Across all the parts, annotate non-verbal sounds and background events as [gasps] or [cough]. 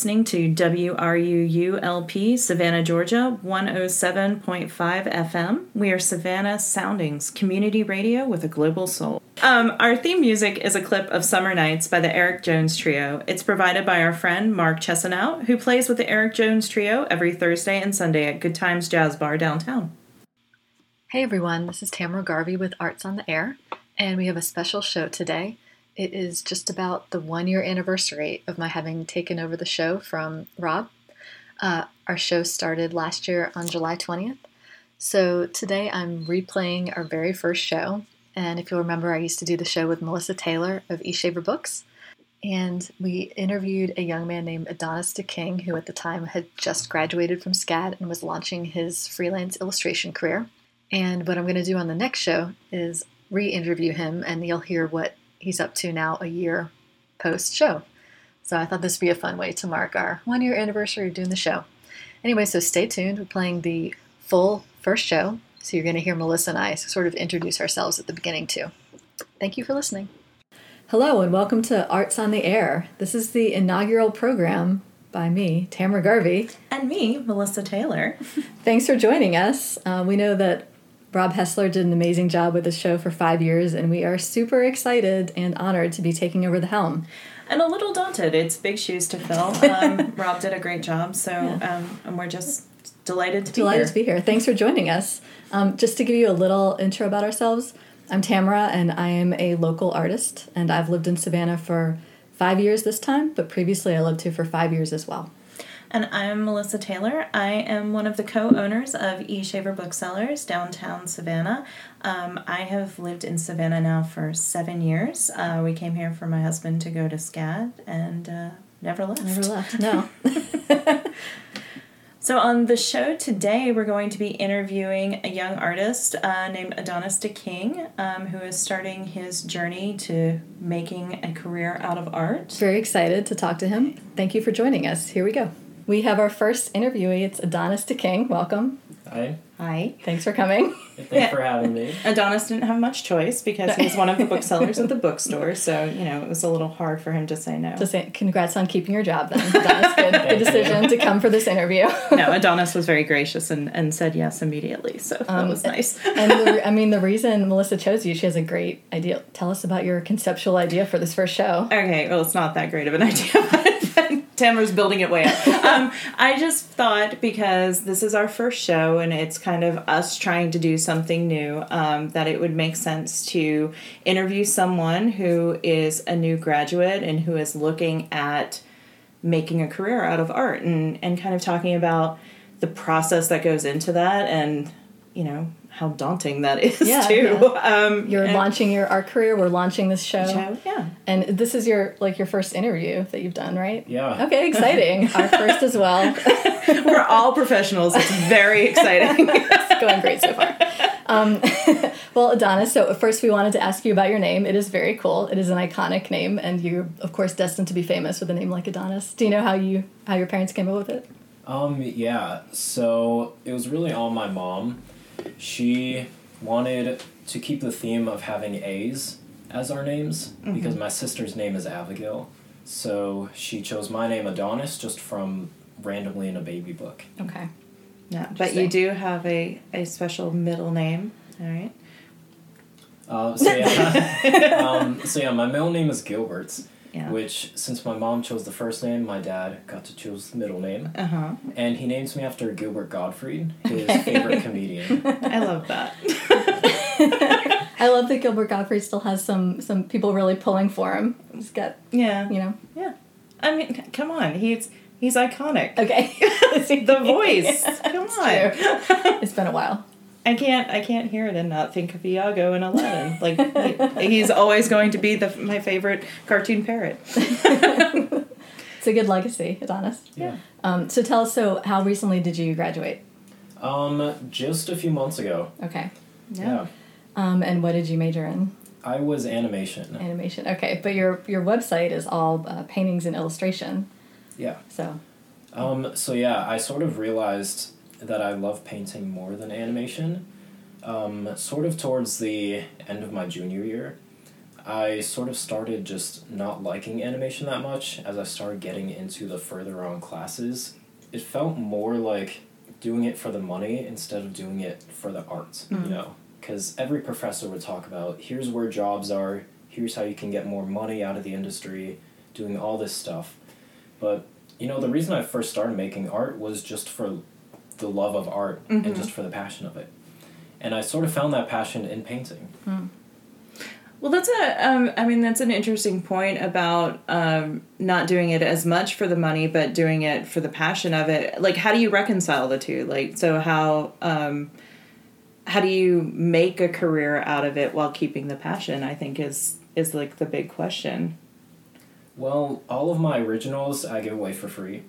listening to WRUULP Savannah, Georgia, 107.5 FM. We are Savannah Soundings, community radio with a global soul. Um, our theme music is a clip of Summer Nights by the Eric Jones Trio. It's provided by our friend Mark Chesanout, who plays with the Eric Jones Trio every Thursday and Sunday at Good Times Jazz Bar downtown. Hey everyone, this is Tamara Garvey with Arts on the Air, and we have a special show today. It is just about the one year anniversary of my having taken over the show from Rob. Uh, our show started last year on July 20th. So today I'm replaying our very first show. And if you'll remember, I used to do the show with Melissa Taylor of E. Shaver Books. And we interviewed a young man named Adonis Deking, who at the time had just graduated from SCAD and was launching his freelance illustration career. And what I'm going to do on the next show is re interview him, and you'll hear what he's up to now a year post show. So I thought this would be a fun way to mark our one year anniversary of doing the show. Anyway, so stay tuned. We're playing the full first show. So you're going to hear Melissa and I sort of introduce ourselves at the beginning, too. Thank you for listening. Hello, and welcome to Arts on the Air. This is the inaugural program by me, Tamara Garvey. And me, Melissa Taylor. [laughs] Thanks for joining us. Uh, we know that Rob Hessler did an amazing job with the show for five years, and we are super excited and honored to be taking over the helm. And a little daunted. It's big shoes to fill. [laughs] Um, Rob did a great job, so um, and we're just delighted to be Delighted here. to be here. Thanks for joining us. Um, just to give you a little intro about ourselves, I'm Tamara, and I am a local artist, and I've lived in Savannah for five years this time, but previously I lived here for five years as well. And I'm Melissa Taylor. I am one of the co owners of E. Shaver Booksellers downtown Savannah. Um, I have lived in Savannah now for seven years. Uh, we came here for my husband to go to SCAD and uh, never left. Never left. No. [laughs] So, on the show today, we're going to be interviewing a young artist uh, named Adonis Deking, um, who is starting his journey to making a career out of art. Very excited to talk to him. Thank you for joining us. Here we go. We have our first interviewee. It's Adonis Deking. Welcome. Hi. Hi. Thanks for coming. Thanks for having me. [laughs] Adonis didn't have much choice because he's one of the booksellers at the bookstore, so you know it was a little hard for him to say no. To say congrats on keeping your job then. Adonis, good, good Thank you. decision to come for this interview. [laughs] no, Adonis was very gracious and, and said yes immediately, so that um, was nice. [laughs] and the, I mean, the reason Melissa chose you, she has a great idea. Tell us about your conceptual idea for this first show. Okay, well, it's not that great of an idea, but Tamara's building it way up. [laughs] Um, I just thought because this is our first show and it's kind of us trying to do something new, um, that it would make sense to interview someone who is a new graduate and who is looking at making a career out of art and, and kind of talking about the process that goes into that and, you know, how daunting that [laughs] is Yeah, too. yeah. Um, You're and- launching your art career. We're launching this show. show, yeah. And this is your like your first interview that you've done, right? Yeah. Okay, exciting. [laughs] Our first as well. [laughs] We're all professionals. It's very exciting. It's going great so far. Um, well, Adonis, so first we wanted to ask you about your name. It is very cool. It is an iconic name, and you're of course destined to be famous with a name like Adonis. Do you know how you how your parents came up with it? Um, yeah, so it was really all my mom. She wanted to keep the theme of having A's as our names because my sister's name is Abigail. So she chose my name Adonis just from randomly in a baby book. Okay. yeah, but you do have a, a special middle name, all right? Uh, so yeah, [laughs] um, so yeah, my middle name is Gilbert, Yeah. which since my mom chose the first name, my dad got to choose the middle name, Uh huh. and he names me after Gilbert Gottfried, his [laughs] favorite comedian. I love that. [laughs] I love that Gilbert Gottfried still has some some people really pulling for him. He's got Yeah. you know. Yeah. I mean, c- come on. He's he's iconic. Okay. [laughs] The voice. Come It's on. true. It's been a while. I can't I can't hear it and not think of Iago and Aladdin. Like he, he's always going to be the my favorite cartoon parrot. [laughs] It's a good legacy, Adonis. Yeah. Um, so tell us, so how recently did you graduate? Um, just a few months ago. Okay. Yeah. Um, and what did you major in? I was animation. Animation. Okay, but your your website is all uh, paintings and illustration. Yeah. So Um, so yeah, I sort of realized that I love painting more than animation. Um, sort of towards the end of my junior year, I sort of started just not liking animation that much as I started getting into the further on classes. It felt more like doing it for the money instead of doing it for the art, you know? Because every professor would talk about here's where jobs are, here's how you can get more money out of the industry, doing all this stuff. But, you know, the reason I first started making art was just for the love of art and just for the passion of it. And I sort of found that passion in painting. Well, that's a. Um, I mean, that's an interesting point about um, not doing it as much for the money, but doing it for the passion of it. Like, how do you reconcile the two? Like, so how um, how do you make a career out of it while keeping the passion? I think is is like the big question. Well, all of my originals I give away for free.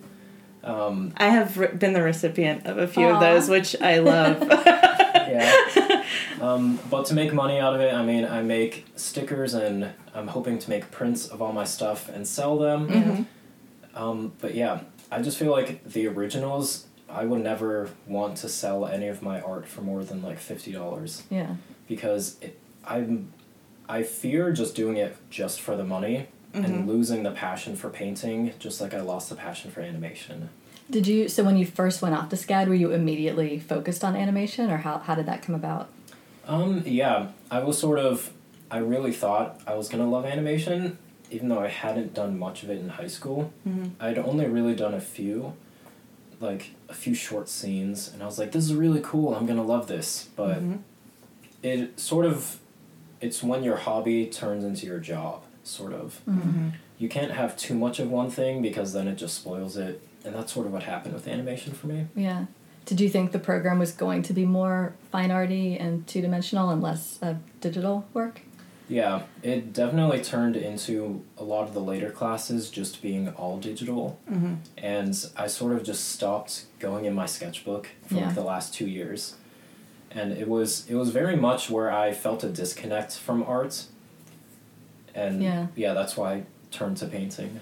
Um, I have re- been the recipient of a few Aw. of those, which I love. [laughs] yeah. um, but to make money out of it, I mean, I make stickers and I'm hoping to make prints of all my stuff and sell them. Mhm. Um, but yeah, I just feel like the originals, I would never want to sell any of my art for more than like fifty dollars Yeah. because it, I'm, I fear just doing it just for the money Mhm. and losing the passion for painting, just like I lost the passion for animation. Did you so when you first went off to SCAD, were you immediately focused on animation, or how how did that come about? Um, yeah, I was sort of. I really thought I was gonna love animation, even though I hadn't done much of it in high school. Mhm. I'd only really done a few, like a few short scenes, and I was like, "This is really cool. I'm gonna love this." But Mhm. it sort of, it's when your hobby turns into your job, sort of. Mhm. You can't have too much of one thing because then it just spoils it, and that's sort of what happened with animation for me. Yeah. Did you think the program was going to be more fine arty and two dimensional and less uh, digital work? Yeah, it definitely turned into a lot of the later classes just being all digital. Mhm. And I sort of just stopped going in my sketchbook for Yeah. like the last two years. And it was it was very much where I felt a disconnect from art. And Yeah. that's why I turned to painting.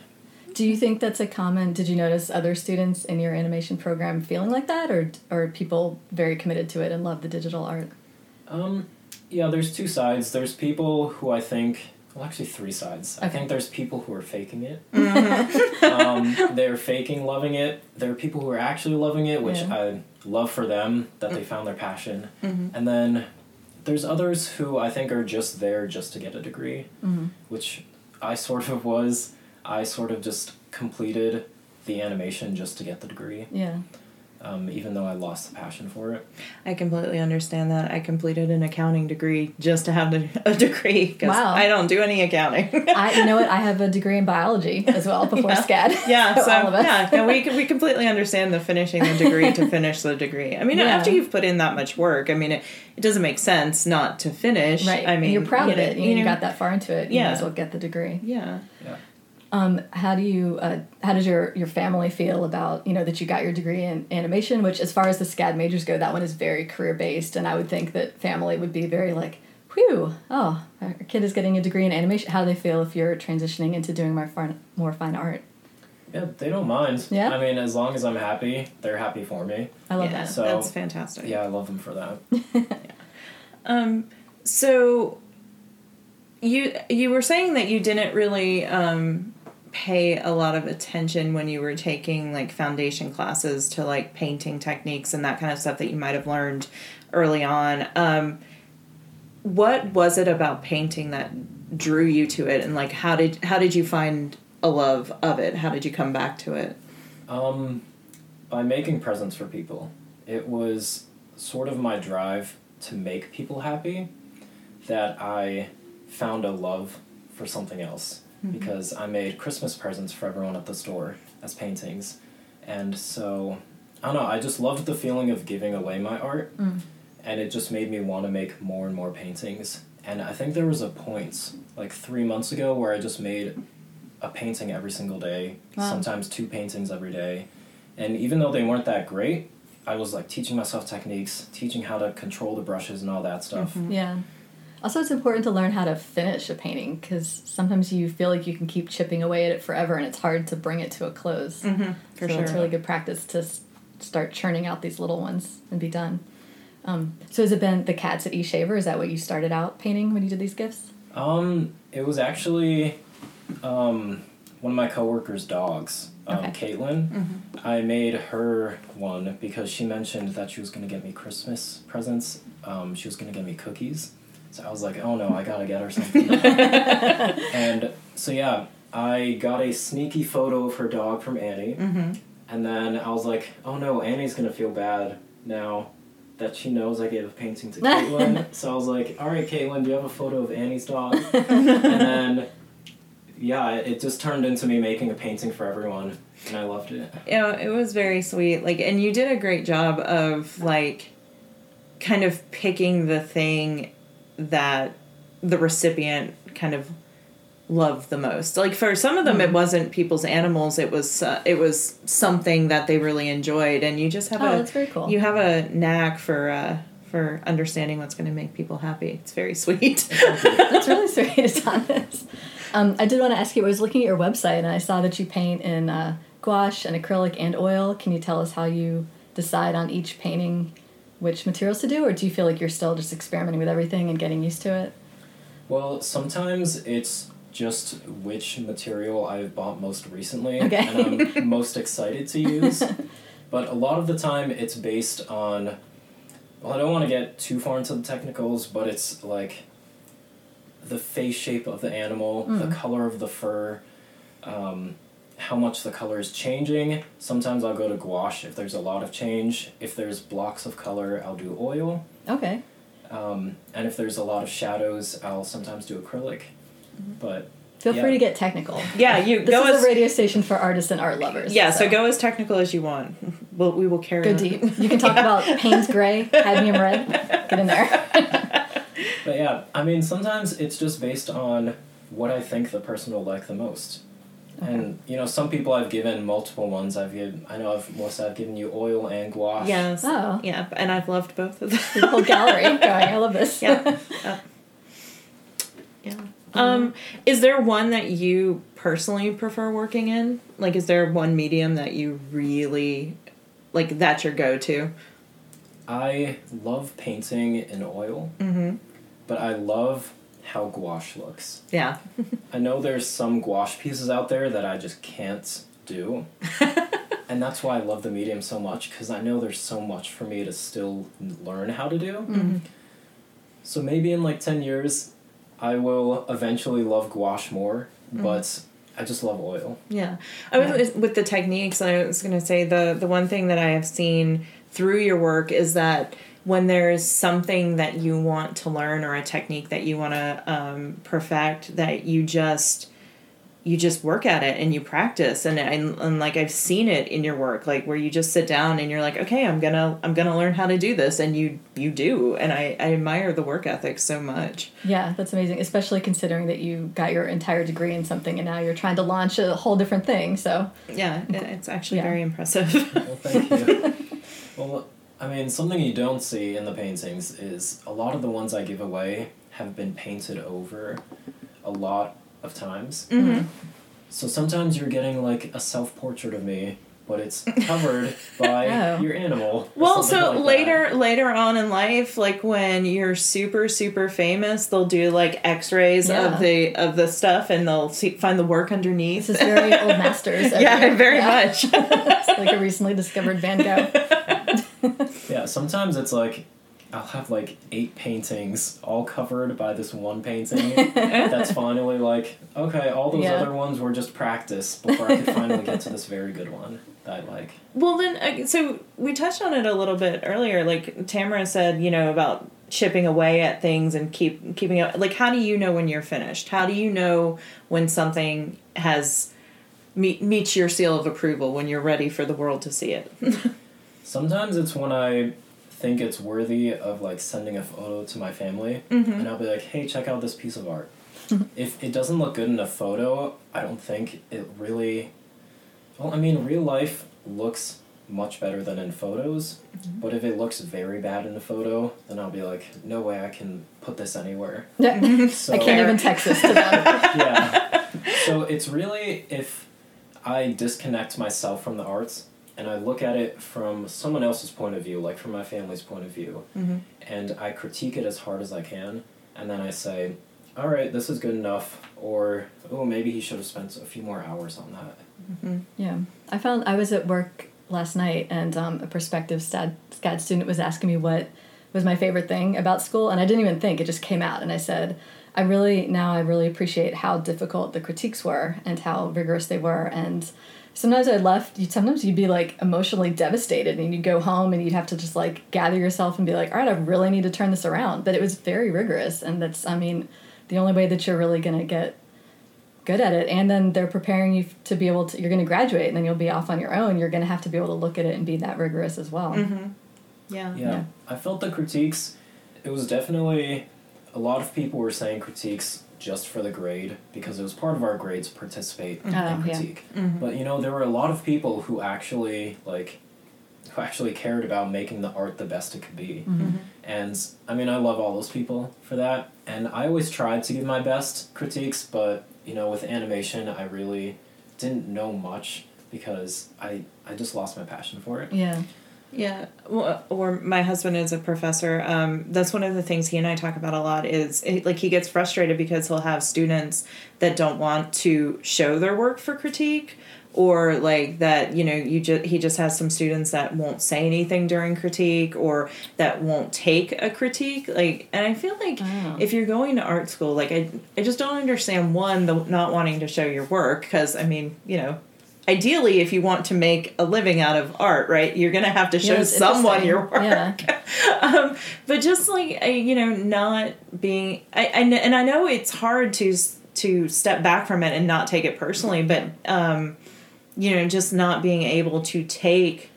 Do you think that's a common? Did you notice other students in your animation program feeling like that, or or are people very committed to it and love the digital art? Um, yeah, there's two sides. There's people who I think, well, actually, three sides. I think there's people who are faking it. [laughs] Mm-hmm. um, they're faking loving it. There are people who are actually loving it, which Yeah. I love for them that they found their passion. Mhm. And then there's others who I think are just there just to get a degree, Mm-hmm. which I sort of was. I sort of just completed the animation just to get the degree, Yeah. Um, even though I lost the passion for it. I completely understand that. I completed an accounting degree just to have a- a degree because Wow. I don't do any accounting. I, you know what? I have a degree in biology as well [laughs] before Yeah. SCAD. yeah, [laughs] so, all of us. yeah, no, we we completely understand the finishing the degree to [laughs] finish the degree. I mean, Yeah. after you've put in that much work, I mean, it, it doesn't make sense not to finish. Right. I mean, you're proud you of know- it. You, know, you got that far into it. You Yeah. might as well get the degree. Yeah. Yeah. Um, how do you? Uh, how does your your family feel about you know that you got your degree in animation? Which, as far as the SCAD majors go, that one is very career based, and I would think that family would be very like, "Whew, oh, our kid is getting a degree in animation." How do they feel if you're transitioning into doing more fine more fine art? Yeah, they don't mind. Yeah? I mean, as long as I'm happy, they're happy for me. I love yeah, that. So- that's fantastic. Yeah, I love them for that. [laughs] Um, so you you were saying that you didn't really um, pay a lot of attention when you were taking like foundation classes to like painting techniques and that kind of stuff that you might have learned early on. Um, what was it about painting that drew you to it, and like how did how did you find a love of it? How did you come back to it? Um, by making presents for people, it was sort of my drive to make people happy that I found a love for something else because I made Christmas presents for everyone at the store as paintings. And so, I don't know, I just loved the feeling of giving away my art Mm. and it just made me want to make more and more paintings. And I think there was a point like three months ago where I just made a painting every single day, Wow. sometimes two paintings every day. And even though they weren't that great, I was like teaching myself techniques, teaching how to control the brushes and all that stuff. Yeah. Also, it's important to learn how to finish a painting because sometimes you feel like you can keep chipping away at it forever, and it's hard to bring it to a close. Mm-hmm, for so sure. it's really good practice to s- start churning out these little ones and be done. Um, so has it been the cats at E Shaver? Is that what you started out painting when you did these gifts? Um, it was actually um, one of my coworkers' dogs, um, Okay. Caitlin. I made her one because she mentioned that she was going to get me Christmas presents. Um, she was going to get me cookies. So I was like, oh no, I gotta get her something. [laughs] and so yeah, I got a sneaky photo of her dog from Annie. Mm-hmm. And then I was like, oh no, Annie's gonna feel bad now that she knows I gave a painting to [laughs] Caitlin. so I was like, all right, Caitlin, do you have a photo of Annie's dog? [laughs] and then, yeah, it it just turned into me making a painting for everyone, and I loved it. Yeah, it was very sweet. Like, and you did a great job of like, kind of picking the thing that the recipient kind of loved the most. Like for some of them, Mm-hmm. it wasn't people's animals. It was uh, it was something that they really enjoyed, and you just have Oh, a that's very cool. you have a knack for uh, for understanding what's going to make people happy. It's very [laughs] sweet. That's really sweet, [laughs] Adonis. Um, I did want to ask you. I was looking at your website and I saw that you paint in uh, gouache and acrylic and oil. Can you tell us how you decide on each painting which materials to do, or do you feel like you're still just experimenting with everything and getting used to it? Well, sometimes it's just which material I've bought most recently Okay. and I'm [laughs] most excited to use. [laughs] But a lot of the time it's based on well, I don't want to get too far into the technicals, but it's like the face shape of the animal, the color of the fur, um, how much the color is changing. Sometimes I'll go to gouache if there's a lot of change. If there's blocks of color, I'll do oil. Okay. Um, and if there's a lot of shadows, I'll sometimes do acrylic. Mm-hmm. But Feel Yeah. free to get technical. yeah, you [laughs] This go is as a radio station for artists and art lovers. yeah. So. go as technical as you want. [laughs] We'll, we will carry Go on. deep. You can talk [laughs] about Payne's Gray, Cadmium Red. Get in there. but yeah, I mean sometimes it's just based on what I think the person will like the most. And you know, some people I've given multiple ones. I've given I know I've Melissa, I've given you oil and gouache. Yes. Oh. Yeah, and I've loved both of them. the whole gallery [laughs] going. I love this. Yeah. [laughs] Uh, yeah. Um, is there one that you personally prefer working in? Like, is there one medium that you really like? That's your go-to. I love painting in oil, Mm-hmm. but I love how gouache looks. Yeah. [laughs] I know there's some gouache pieces out there that I just can't do. [laughs] and that's why I love the medium so much because I know there's so much for me to still learn how to do. Mm-hmm. So maybe in like 10 years, I will eventually love gouache more, Mm-hmm. but I just love oil. Yeah. I was with the techniques. I was going to say the the one thing that I have seen through your work is that when there's something that you want to learn or a technique that you want to um, perfect, that you just you just work at it and you practice and, and and like I've seen it in your work like where you just sit down and you're like okay I'm gonna I'm gonna learn how to do this and you you do and I, I admire the work ethic so much Yeah, that's amazing, especially considering that you got your entire degree in something and now you're trying to launch a whole different thing. So, yeah it's actually Yeah. very impressive Well, thank you. [laughs] well, I mean, something you don't see in the paintings is a lot of the ones I give away have been painted over a lot of times. Mhm. So sometimes you're getting like a self portrait of me, but it's covered [laughs] by Oh. your animal. Well, so like that. later later on in life, like when you're super super famous, they'll do like X-rays Yeah. of the of the stuff, and they'll see, find the work underneath. this is very old [laughs] masters. yeah, very Yeah. much. [laughs] It's like a recently discovered Van Gogh. [laughs] Yeah, sometimes it's like I'll have like eight paintings all covered by this one painting. [laughs] that's finally like, okay, all those Yeah. other ones were just practice before I could finally get to this very good one that I like. well, then, uh, so we touched on it a little bit earlier. Like Tamara said, you know about chipping away at things and keep keeping it. Like, how do you know when you're finished? How do you know when something has meet, meets your seal of approval when you're ready for the world to see it? [laughs] Sometimes it's when I think it's worthy of like sending a photo to my family Mm-hmm. and I'll be like, hey, check out this piece of art. if it doesn't look good in a photo, I don't think it really. Well, I mean, real life looks much better than in photos, Mm-hmm. but if it looks very bad in a photo, then I'll be like, no way I can put this anywhere. [laughs] So, I can't even text this to [laughs] them. yeah. So it's really if I disconnect myself from the arts and I look at it from someone else's point of view, like from my family's point of view, Mm-hmm. and I critique it as hard as I can, and then I say, all right, this is good enough, or oh, maybe he should have spent a few more hours on that. Yeah, I found I was at work last night, and um, a prospective STAD, SCAD student was asking me what was my favorite thing about school, and I didn't even think; it just came out, and I said, "I really now I really appreciate how difficult the critiques were and how rigorous they were, and." Sometimes I left. You sometimes you'd be like emotionally devastated, and you'd go home, and you'd have to just like gather yourself and be like, "All right, I really need to turn this around." But it was very rigorous, and that's, I mean, the only way that you're really gonna get good at it and then they're preparing you to be able to you're going to graduate and then you'll be off on your own you're going to have to be able to look at it and be that rigorous as well mm-hmm. Yeah. Yeah, Yeah. I felt the critiques. It was definitely a lot of people were saying critiques just for the grade because it was part of our grade to participate Oh, in yeah. critique. Mm-hmm. But you know, there were a lot of people who actually like who actually cared about making the art the best it could be. Mm-hmm. Mm-hmm. And I mean, I love all those people for that. And I always tried to give my best critiques, but you know, with animation, I really didn't know much because I I just lost my passion for it. yeah Yeah, well, or my husband is a professor. Um, that's one of the things he and I talk about a lot. Is like he gets frustrated because he'll have students that don't want to show their work for critique, or like that you know you just he just has some students that won't say anything during critique or that won't take a critique. Like, and I feel like Oh. if you're going to art school, like I I just don't understand one the not wanting to show your work because I mean you know ideally if you want to make a living out of art right you're gonna have to show Yeah, someone your work Yeah. [laughs] um, but just like you know not being I, I and i know it's hard to to step back from it and not take it personally but um you know just not being able to take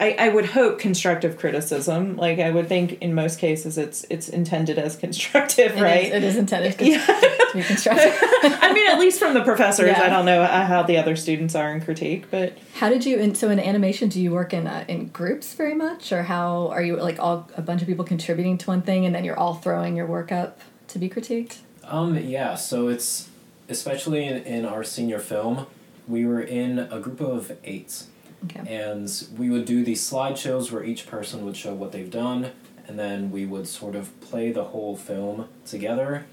I, I would hope constructive criticism. Like I would think in most cases it's it's intended as [laughs] constructive, It is- right? it is intended to, Yeah. to be constructive [laughs] I mean, at least from the professors. Yeah. I don't know uh, how the other students are in critique, but how did you and so in animation do you work in uh, in groups very much or how are you like all a bunch of people contributing to one thing and then you're all throwing your work up to be critiqued Um, yeah, so it's especially in, in our senior film, we were in a group of eight, okay. And we would do these slideshows where each person would show what they've done, and then we would sort of play the whole film together.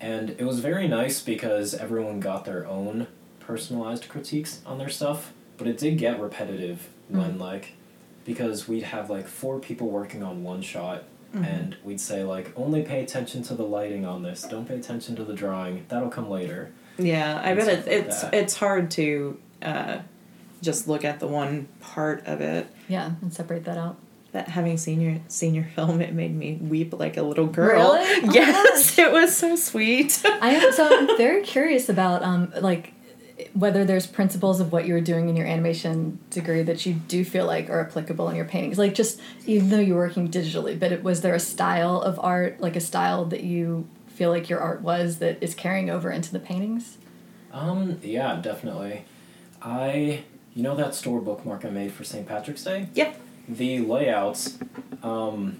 And it was very nice because everyone got their own personalized critiques on their stuff, but it did get repetitive when, like, because we'd have like four people working on one shot and we'd say like only pay attention to the lighting on this. Don't pay attention to the drawing. That'll come later. Yeah, I And bet it, like it's that. it's hard to uh, just look at the one part of it. yeah and separate that out That having senior senior film, it made me weep like a little girl. Really? Oh [laughs] Yes, it was so sweet. [laughs] I am so I'm very curious about um like whether there's principles of what you were doing in your animation degree that you do feel like are applicable in your paintings. Like just even though you're working digitally, but it, was there a style of art, like a style that you feel like your art was that is carrying over into the paintings? um yeah definitely i you know that store bookmark i made for st patrick's day? Yeah. the layouts um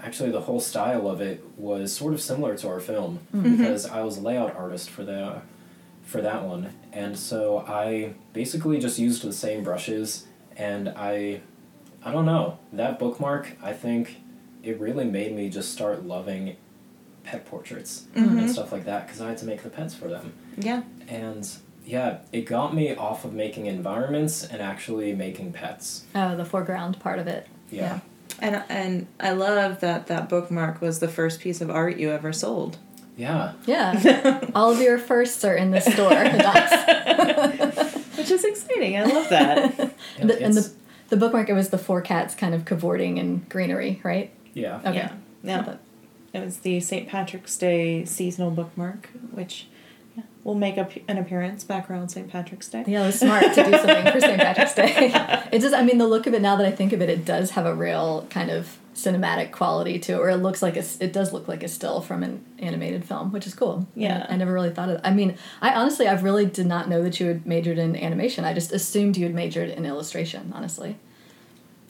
actually the whole style of it was sort of similar to our film because i was a layout artist for the for that one. And so i basically just used the same brushes and i i don't know. That bookmark i think it really made me just start loving pet portraits and stuff like that because i had to make the pets for them. Yeah. and yeah it got me off of making environments and actually making pets Oh, the foreground part of it. yeah. And and I love that that bookmark was the first piece of art you ever sold. Yeah. Yeah. [laughs] All of your firsts are in the store. [laughs] Which is exciting. I love that. [laughs] Yeah, the, and the the bookmark it was the four cats kind of cavorting in greenery, right? yeah. Okay. Yeah. Yeah. It was the St. Patrick's Day seasonal bookmark, which yeah, will make up an appearance back around St. Patrick's Day. Yeah, it was smart to do [laughs] something for St. Patrick's Day. [laughs] It does. I mean, the look of it now that I think of it, it does have a real kind of cinematic quality to it, or it looks like a, s- it does look like a still from an animated film, which is cool. Yeah. I never really thought of. It. I mean, I honestly, I really did not know that you had majored in animation. I just assumed you had majored in illustration. Honestly.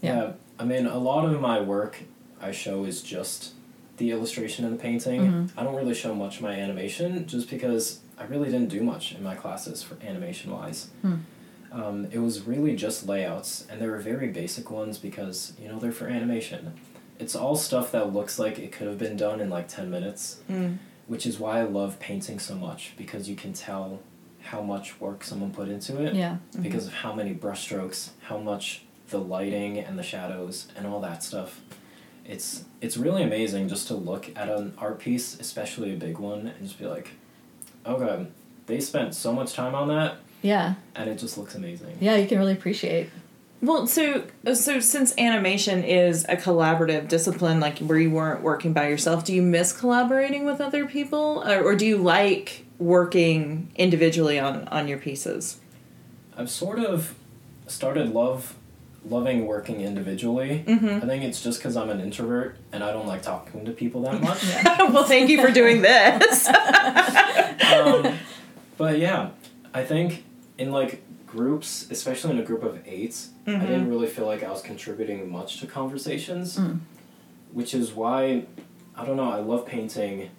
Yeah. I mean, a lot of my work I show is just the illustration and the painting. Mm-hmm. I don't really show much of my animation just because I really didn't do much in my classes for animation wise. Hmm. Um, it was really just layouts, and they were very basic ones because, you know, they're for animation. it's all stuff that looks like it could have been done in like 10 minutes, Mm. which is why I love painting so much because you can tell how much work someone put into it Yeah. because of how many brushstrokes, how much the lighting and the shadows and all that stuff. It's it's really amazing just to look at an art piece, especially a big one, and just be like, okay, they spent so much time on that, Yeah. and it just looks amazing. Yeah, you can really appreciate. Well, so so since animation is a collaborative discipline, like where you weren't working by yourself, do you miss collaborating with other people, or, or do you like working individually on on your pieces? I've sort of started love loving working individually. Mhm. I think it's just because I'm an introvert and I don't like talking to people that [laughs] much. well, thank you for doing this. [laughs] um, [laughs] but yeah, I think in like groups, especially in a group of 8 I didn't really feel like I was contributing much to conversations, Mm. which is why I don't know. I love painting.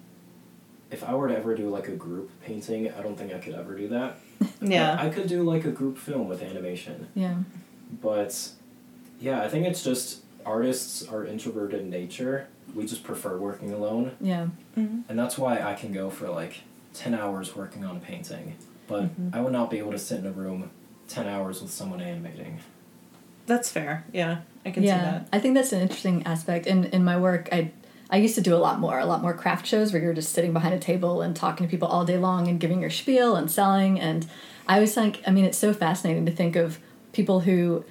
If I were to ever do like a group painting, I don't think I could ever do that. [laughs] yeah. I could do like a group film with animation, Yeah. but yeah, I think it's just artists are introverted in nature. We just prefer working alone. Yeah. Mhm. And that's why I can go for like 10 hours working on a painting. But mm-hmm. I would not be able to sit in a room 10 hours with someone animating. That's fair. Yeah, I can see yeah. that. I think that's an interesting aspect. In in my work, I I used to do a lot more, a lot more craft shows where you're just sitting behind a table and talking to people all day long and giving your spiel and selling. And I always think, I mean, it's so fascinating to think of people who,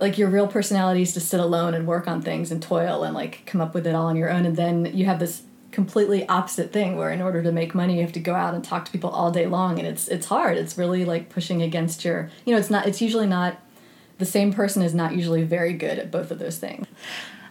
like, your real personality is to sit alone and work on things and toil and like come up with it all on your own. And then you have this completely opposite thing where in order to make money you have to go out and talk to people all day long and it's it's hard it's really like pushing against your you know it's not it's usually not the same person is not usually very good at both of those things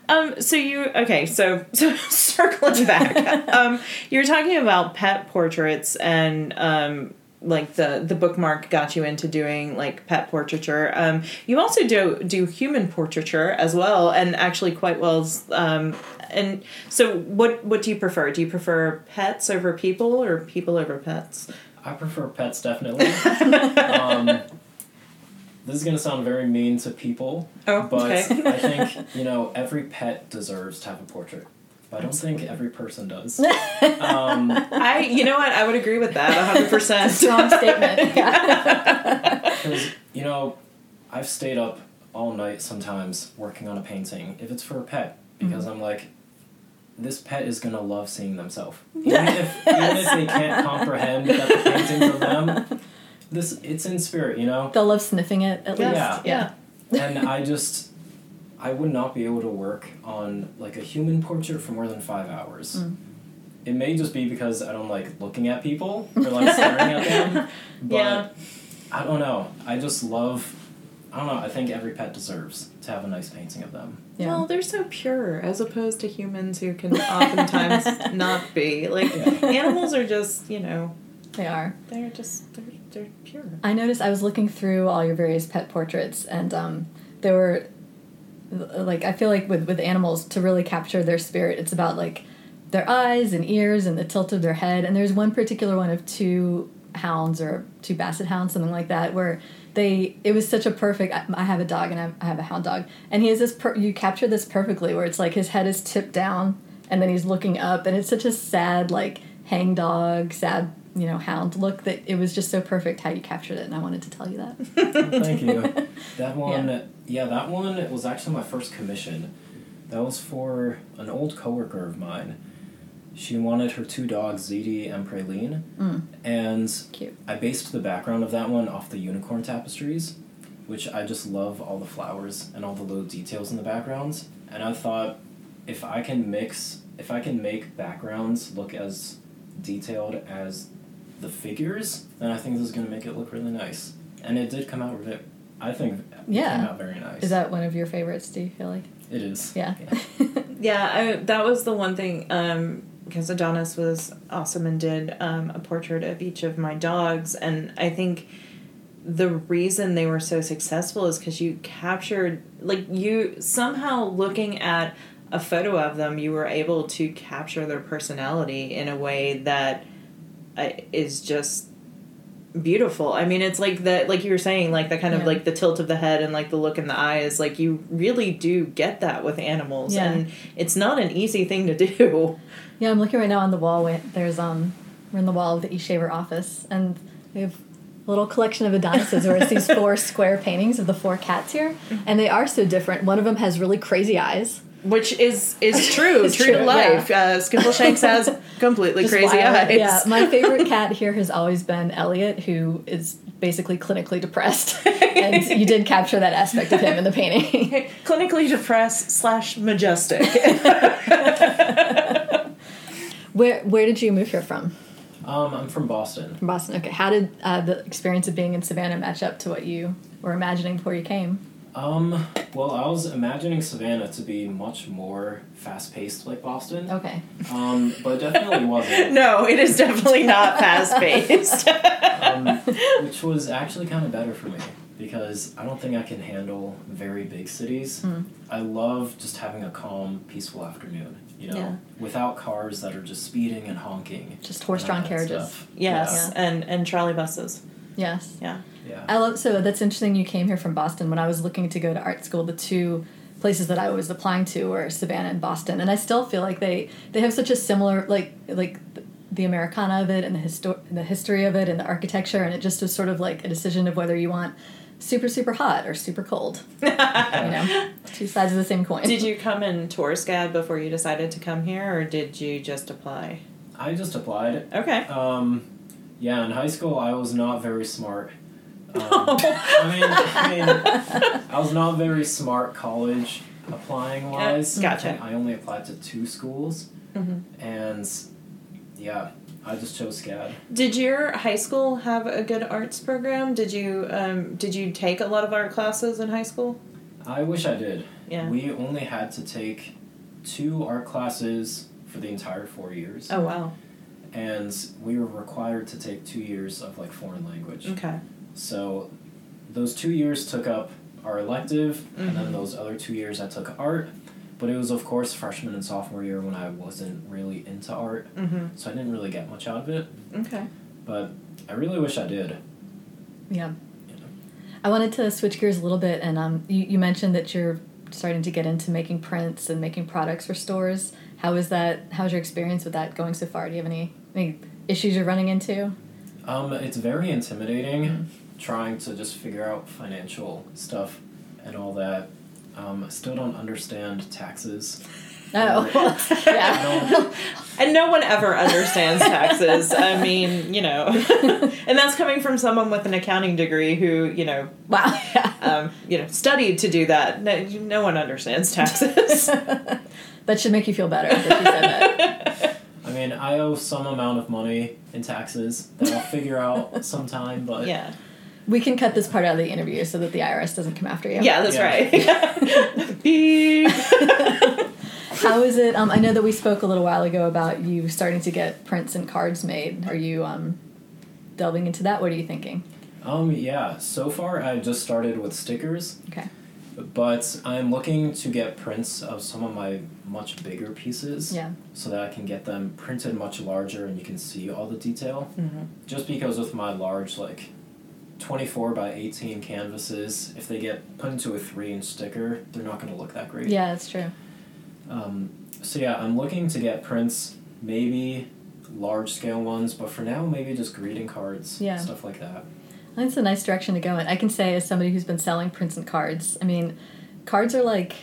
Um, so you okay? So [laughs] so circling back, [laughs] um, you're talking about pet portraits and um, like the the bookmark got you into doing like pet portraiture. Um, you also do do human portraiture as well, and actually quite well. Um, and so, what what do you prefer? Do you prefer pets over people or people over pets? I prefer pets definitely. [laughs] um, this is going to sound very mean to people, Oh, but okay. I think, [laughs] you know, every pet deserves to have a portrait. I don't think every person does. [laughs] um, I you know what I would agree with that hundred percent. strong statement yeah you know, I've stayed up all night sometimes working on a painting if it's for a pet because I'm like, this pet is gonna love seeing themselves. [laughs] Even if, even if they can't comprehend that the painting's of them, this it's in spirit, you know? they'll love sniffing it at least Yeah. yeah And I just, I would not be able to work on like a human portrait for more than five hours. Mm. It may just be because I don't like looking at people or like staring at them, [laughs] but Yeah. I don't know. I just love. I don't know. I think every pet deserves to have a nice painting of them. yeah Well, they're so pure as opposed to humans who can [laughs] oftentimes not be. Like Yeah. animals are just, you know, they are they're just they're they're pure. I noticed I was looking through all your various pet portraits, and um, there were like I feel like with with animals to really capture their spirit, it's about like their eyes and ears and the tilt of their head. And there's one particular one of two hounds or two basset hounds, something like that, where they it was such a perfect. I, I have a dog and I have, I have a hound dog, and he has this. Per, you capture this perfectly, where it's like his head is tipped down and then he's looking up, and it's such a sad like hang dog, sad you know hound look that it was just so perfect how you captured it, and I wanted to tell you that. [laughs] Thank you. That one, yeah. that one was actually my first commission. That was for an old coworker of mine. She wanted her two dogs, Ziti and Praline, Mm. and Cute. I based the background of that one off the unicorn tapestries, which I just love all the flowers and all the little details in the backgrounds. And I thought, if I can mix, if I can make backgrounds look as detailed as the figures, then I think this is gonna make it look really nice. And it did come out of it. I think it Yeah. came out very nice. Is that one of your favorites? Do you feel like? It is. Yeah. Yeah, [laughs] I, that was the one thing um, because Adonis was awesome and did um, a portrait of each of my dogs, and I think the reason they were so successful is because you captured like you somehow looking at a photo of them, you were able to capture their personality in a way that uh, just beautiful. I mean, it's like that, like you were saying, like the kind of like the tilt of the head and like the look in the eyes. Like you really do get that with animals, Yeah. and it's not an easy thing to do. [laughs] Yeah, I'm looking right now on the wall. There's um, we're in the wall of the eShaver office, and we have a little collection of Adonises where it's these [laughs] four square paintings of the four cats here, and they are so different. One of them has really crazy eyes. Which is is [laughs] true, true, true, to life. Uh, Skimbleshanks has [laughs] completely Just crazy wild. eyes. Yeah, my [laughs] favorite cat here has always been Elliot, who is basically clinically depressed, and you did capture that aspect of him in the painting. Clinically depressed slash majestic. where Where did you move here from? Um, I'm from Boston. From Boston. Okay, how did uh, the experience of being in Savannah match up to what you were imagining before you came? Um, well, I was imagining Savannah to be much more fast paced like Boston. Okay. Um, but it definitely [laughs] wasn't. no, it is definitely not fast paced. [laughs] Um, which was actually kind of better for me because I don't think I can handle very big cities. Hmm. I love just having a calm, peaceful afternoon. You know, Yeah. without cars that are just speeding and honking. Just horse-drawn all that carriages. stuff. yes, and and trolley buses. Yes. Yeah. Yeah. yeah. I love so that's interesting you came here from Boston. When I was looking to go to art school, the two places that I was applying to were Savannah and Boston. And I still feel like they they have such a similar like like the Americana of it and the histo- the history of it and the architecture and it just was sort of like a decision of whether you want super super hot or super cold. [laughs] you know, two sides of the same coin. Did you come in tourist guide before you decided to come here, or did you just apply? I just applied. Okay. Um, yeah, in high school, I was not very smart. [laughs] Um, I mean, I mean, I was not very smart college applying wise. Gotcha. I only applied to two schools, Mhm. and yeah, I just chose SCAD. Did your high school have a good arts program? Did you um, did you take a lot of art classes in high school? I wish I did. Yeah. We only had to take two art classes for the entire four years, Oh wow. And we were required to take two years of like foreign language. Okay. So those two years took up our elective, and Mm-hmm. then those other two years I took art. But it was, of course, freshman and sophomore year when I wasn't really into art, Mm-hmm. so I didn't really get much out of it. Okay. But I really wish I did. Yeah. You know. I wanted to switch gears a little bit, and um, you, you mentioned that you're starting to get into making prints and making products for stores. How is that? How's your experience with that going so far? Do you have any any issues you're running into? Um, it's very intimidating Mm-hmm. trying to just figure out financial stuff and all that. Um, I still don't understand taxes. [laughs] Oh, [laughs] yeah. don't, [laughs] And no one ever understands taxes. I mean, you know, and that's coming from someone with an accounting degree who, you know, Wow. Yeah. um, you know, studied to do that. No, no one understands taxes. that should make you feel better that you said that. I mean, I owe some amount of money in taxes that I'll figure out [laughs] sometime, but yeah. We can cut this part out of the interview so that the IRS doesn't come after you. Yeah, that's Yeah. right. Beep. [laughs] [laughs] How is it? Um, I know that we spoke a little while ago about you starting to get prints and cards made. Are you um, delving into that? What are you thinking? Um, yeah, so far I just started with stickers, Okay. But I'm looking to get prints of some of my much bigger pieces Yeah. so that I can get them printed much larger and you can see all the detail. Mhm. Just because with my large, like 24 by 18 canvases, if they get put into a 3 inch sticker, they're not going to look that great. Yeah, that's true. Um, so yeah, I'm looking to get prints, maybe large scale ones, but for now, maybe just greeting cards, Yeah. stuff like that. It's a nice direction to go in. I can say, as somebody who's been selling prints and cards, I mean, cards are like,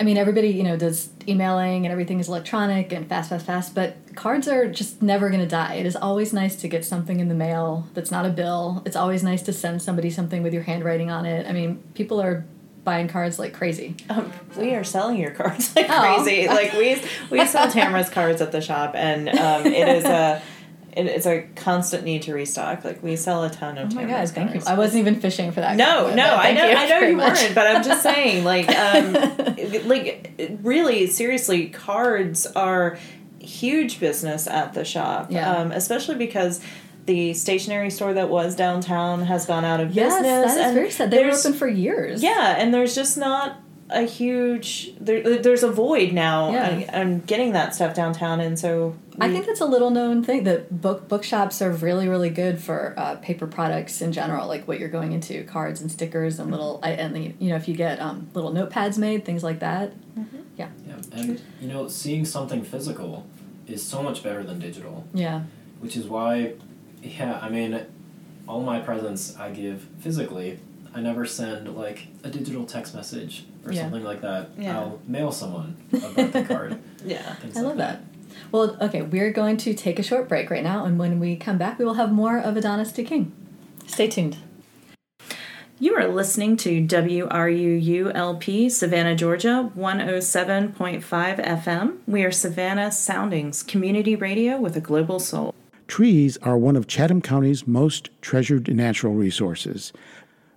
I mean, everybody, you know, does emailing and everything is electronic and fast, fast, fast, but cards are just never going to die. It is always nice to get something in the mail that's not a bill. It's always nice to send somebody something with your handwriting on it. I mean, people are buying cards like crazy. Um, we are selling your cards [laughs] like Oh. crazy. Like we we sell [laughs] Tamara's cards at the shop, and um, it is a [laughs] it, it's a constant need to restock. Like we sell a ton of Oh my god, thank you. I wasn't even fishing for that. No, no, I know, I know you much. weren't, but I'm just saying, like, [laughs] um, like, really, seriously, cards are huge business at the shop, Yeah. um, especially because the stationery store that was downtown has gone out of Yes, business. that is and very sad. They were open for years. Yeah, and there's just not a huge there, there's a void now Yeah. on, on getting that stuff downtown, and so I think that's a little known thing that book bookshops are really really good for uh, paper products in general, like what you're going into, cards and stickers and little and the- you know if you get um, little notepads made, things like that. Yeah yeah, and you know, seeing something physical is so much better than digital, Yeah, which is why, yeah, I mean, all my presents I give physically. I never send like a digital text message or Yeah. something like that. Yeah. I'll mail someone a birthday card. [laughs] yeah. Things I like love that. Well, okay, we're going to take a short break right now, and when we come back, we will have more of Adonis Deking. Stay tuned. You are listening to WRUULP Savannah, Georgia, 107.5 FM. We are Savannah Soundings, community radio with a global soul. Trees are one of Chatham County's most treasured natural resources.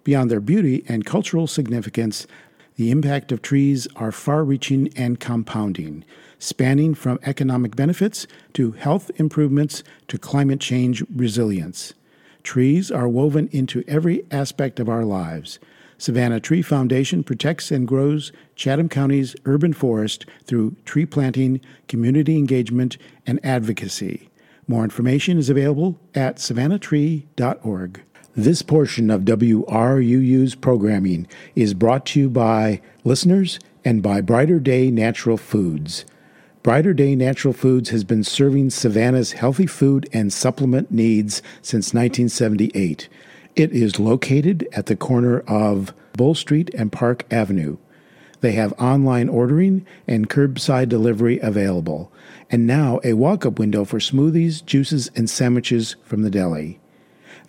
Beyond their beauty and cultural significance, the impact of trees are far reaching and compounding, spanning from economic benefits to health improvements to climate change resilience. Trees are woven into every aspect of our lives. Savannah Tree Foundation protects and grows Chatham County's urban forest through tree planting, community engagement, and advocacy. More information is available at savannahtree.org. This portion of WRUU's programming is brought to you by listeners and by Brighter Day Natural Foods. Brighter Day Natural Foods has been serving Savannah's healthy food and supplement needs since 1978. It is located at the corner of Bull Street and Park Avenue. They have online ordering and curbside delivery available, and now a walk up window for smoothies, juices, and sandwiches from the deli.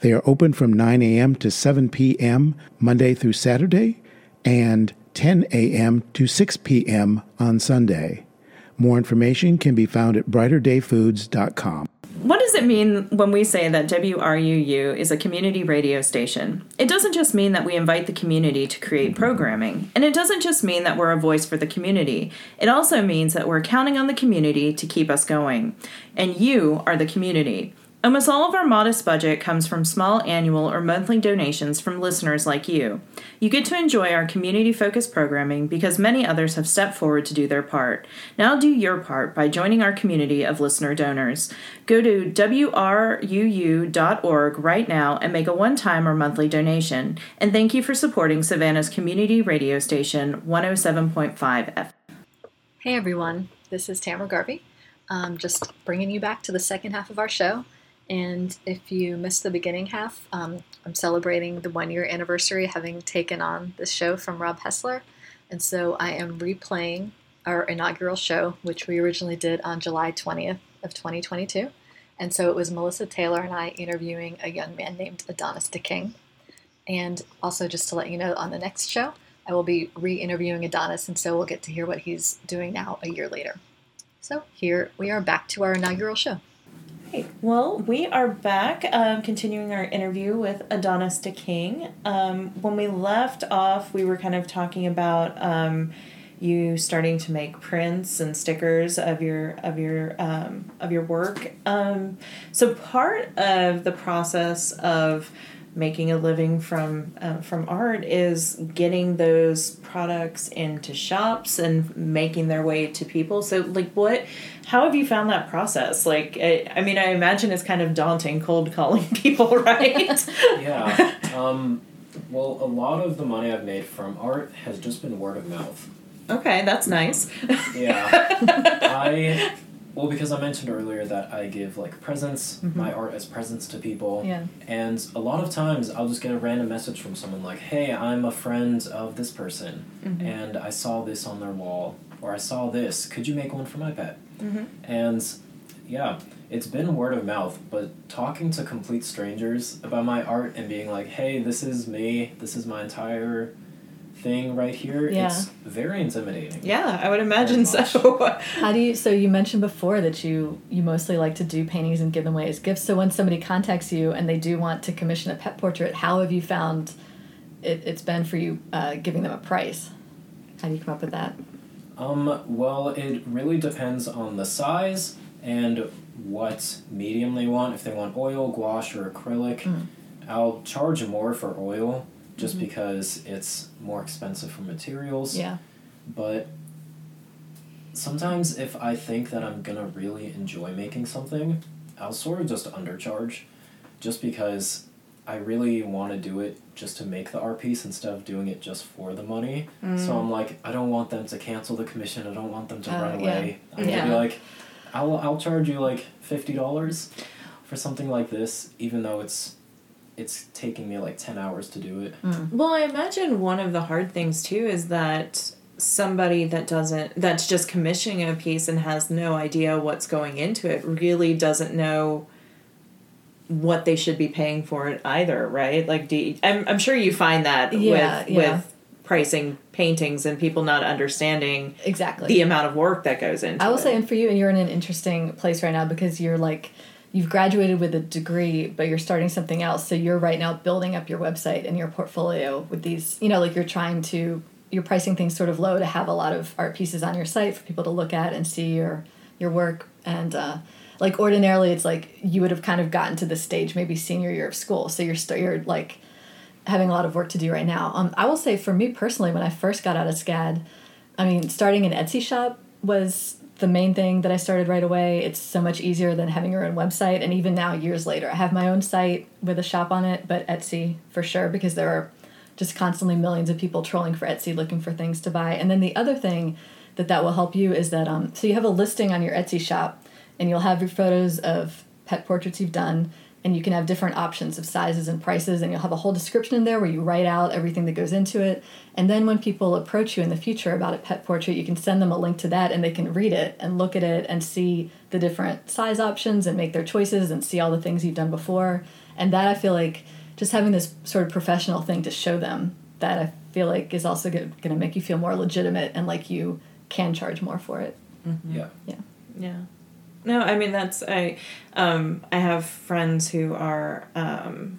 They are open from 9 a.m. to 7 p.m. Monday through Saturday and 10 a.m. to 6 p.m. on Sunday. More information can be found at brighterdayfoods.com. What does it mean when we say that WRUU is a community radio station? It doesn't just mean that we invite the community to create programming, and it doesn't just mean that we're a voice for the community. It also means that we're counting on the community to keep us going. And you are the community. Almost all of our modest budget comes from small annual or monthly donations from listeners like you. You get to enjoy our community focused programming because many others have stepped forward to do their part. Now do your part by joining our community of listener donors. Go to WRUU.org right now and make a one time or monthly donation. And thank you for supporting Savannah's community radio station 107.5 FM. Hey everyone, this is Tamara Garvey. Um, just bringing you back to the second half of our show. And if you missed the beginning half, um, I'm celebrating the one year anniversary having taken on this show from Rob Hessler. And so I am replaying our inaugural show, which we originally did on July 20th of 2022. And so it was Melissa Taylor and I interviewing a young man named Adonis Deking. And also, just to let you know, on the next show, I will be re interviewing Adonis, and so we'll get to hear what he's doing now a year later. So here we are back to our inaugural show. Hey, well, we are back, um, continuing our interview with Adonis Deking. Um, when we left off, we were kind of talking about um, you starting to make prints and stickers of your of your um, of your work. Um, so part of the process of making a living from uh, from art is getting those products into shops and making their way to people so like what how have you found that process like i, I mean i imagine it's kind of daunting cold calling [laughs] people right yeah. [laughs] Um, well, a lot of the money I've made from art has just been word of mouth. okay that's nice Yeah. [laughs] I well because I mentioned earlier that I give like presents, Mm-hmm. my art as presents to people. Yeah. And a lot of times I'll just get a random message from someone like, "Hey, I'm a friend of this person, Mm-hmm. and I saw this on their wall, or I saw this. Could you make one for my pet?" Mm-hmm. And yeah, it's been word of mouth, but talking to complete strangers about my art and being like, "Hey, this is me. This is my entire thing right here." Yeah. It's very intimidating. yeah i would imagine Very so [laughs] How do you? So you mentioned before that you you mostly like to do paintings and give them away as gifts. So when somebody contacts you and they do want to commission a pet portrait, how have you found it, it's been for you uh, giving them a price? How do you come up with that? Um, well, it really depends on the size and what medium they want. If they want oil, gouache, or acrylic, I'll charge more for oil just mm-hmm. because it's more expensive for materials. Yeah. but sometimes if I think that I'm gonna really enjoy making something, I'll sort of just undercharge, just because I really want to do it just to make the art piece instead of doing it just for the money. So mm. I'm like, I don't want them to cancel the commission. I don't want them to Oh, run yeah. away. I'm Yeah. gonna be like, I'll I'll charge you like fifty dollars for something like this, even though it's it's taking me like ten hours to do it. Hmm. Well, I imagine one of the hard things too is that somebody that doesn't that's just commissioning a piece and has no idea what's going into it really doesn't know what they should be paying for it either, right? Like, do you, I'm I'm sure you find that Yeah, with yeah. with pricing paintings and people not understanding Exactly. the amount of work that goes into. it. I will it. say, and for you, and you're in an interesting place right now because you're like, you've graduated with a degree, but you're starting something else. So you're right now building up your website and your portfolio with these, you know, like you're trying to, you're pricing things sort of low to have a lot of art pieces on your site for people to look at and see your your work. And uh, like ordinarily, it's like you would have kind of gotten to this stage maybe senior year of school. So you're st- you're like having a lot of work to do right now. Um, I will say for me personally, when I first got out of SCAD, I mean, starting an Etsy shop was the main thing that I started right away. It's so much easier than having your own website. And even now, years later, I have my own site with a shop on it, but Etsy for sure, because there are just constantly millions of people trolling for Etsy looking for things to buy. And then the other thing that that will help you is that um, so you have a listing on your Etsy shop, and you'll have your photos of pet portraits you've done, and you can have different options of sizes and prices, and you'll have a whole description in there where you write out everything that goes into it. And then when people approach you in the future about a pet portrait, you can send them a link to that, and they can read it and look at it and see the different size options and make their choices and see all the things you've done before. And that I feel like just having this sort of professional thing to show them that I feel like is also going to make you feel more legitimate and like you can charge more for it. Mm-hmm. Yeah. Yeah. No, I mean that's I um I have friends who are um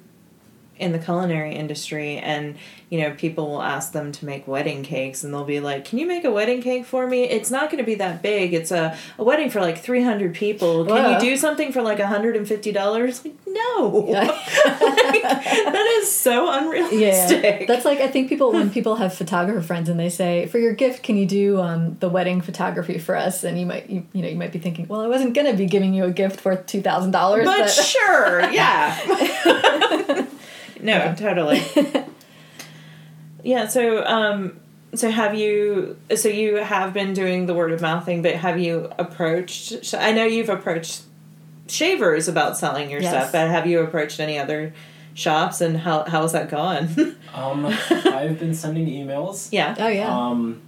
in the culinary industry and you know people will ask them to make wedding cakes and they'll be like can you make a wedding cake for me? It's not going to be that big. It's a, a wedding for like 300 people. Can Wow. you do something for like $150 like, no. Yeah. [laughs] that is so unrealistic. Yeah, that's like I think people when people have photographer friends and they say for your gift can you do um, the wedding photography for us? And you might you, you know you might be thinking well I wasn't gonna be giving you a gift worth two thousand dollars but sure yeah [laughs] [laughs] no totally [laughs] yeah so um so have you so you have been doing the word of mouth thing but have you approached i know you've approached Shaver's about selling your Yes. stuff but have you approached any other shops and how how's that gone [laughs] Um, I've been sending emails. yeah oh yeah Um,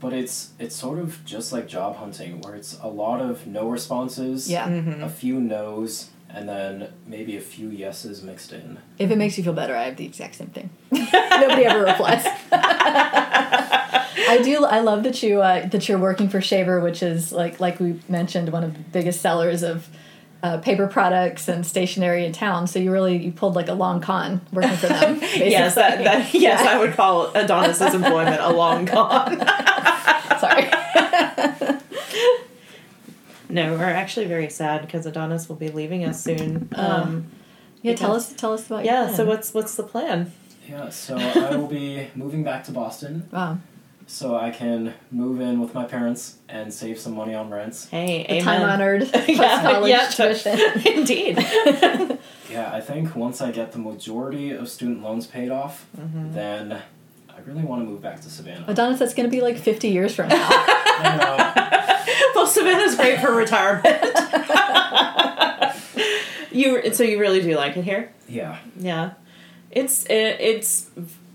but it's it's sort of just like job hunting, where it's a lot of no responses, yeah Mm-hmm. a few no's, and then maybe a few yeses mixed in. if it makes you feel better I have the exact same thing. [laughs] Nobody ever replies. [laughs] I do I love that you uh, that you're working for Shaver which is like like we mentioned one of the biggest sellers of uh, paper products and stationery in town. So you really you pulled like a long con working for them [laughs] yes that, that yes i would call adonis's employment a long con. Sorry no we're actually very sad because adonis will be leaving us soon um yeah tell us tell us about your yeah so what's what's the plan? Yeah, so I will be moving back to Boston, [laughs] wow. so I can move in with my parents and save some money on rents. hey the amen. time honored [laughs] yeah, college yeah, to- tradition [laughs] indeed. Yeah, I think once I get the majority of student loans paid off, Mm-hmm. then I really want to move back to Savannah. Adonis that's going to be like 50 years from now [laughs] I know. [laughs] well savannah's great for retirement [laughs] you so you really do like it here Yeah. yeah it's it, it's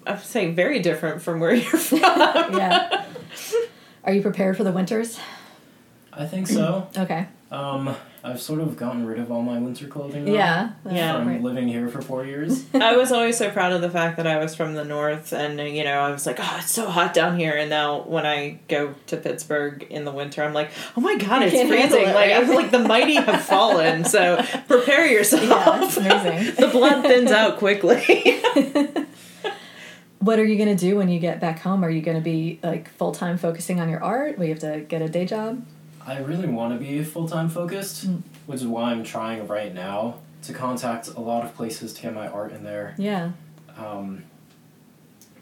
I'm saying very different from where you're from yeah are you prepared for the winters I think so. okay Um, I've sort of gotten rid of all my winter clothing. Now yeah Yeah. From right. living here for four years. [laughs] I was always so proud of the fact that I was from the north, and you know, I was like, "Oh, it's so hot down here." And now, when I go to Pittsburgh in the winter, I'm like, "Oh my god, it's [laughs] freezing!" it, Like, right? I'm like, the mighty [laughs] have fallen. So prepare yourself. yeah it's amazing the blood thins out quickly. what are you going to do when you get back home are you going to be like full-time focusing on your art will you have to get a day job I really want to be full time focused, Mm. which is why I'm trying right now to contact a lot of places to get my art in there. yeah Um,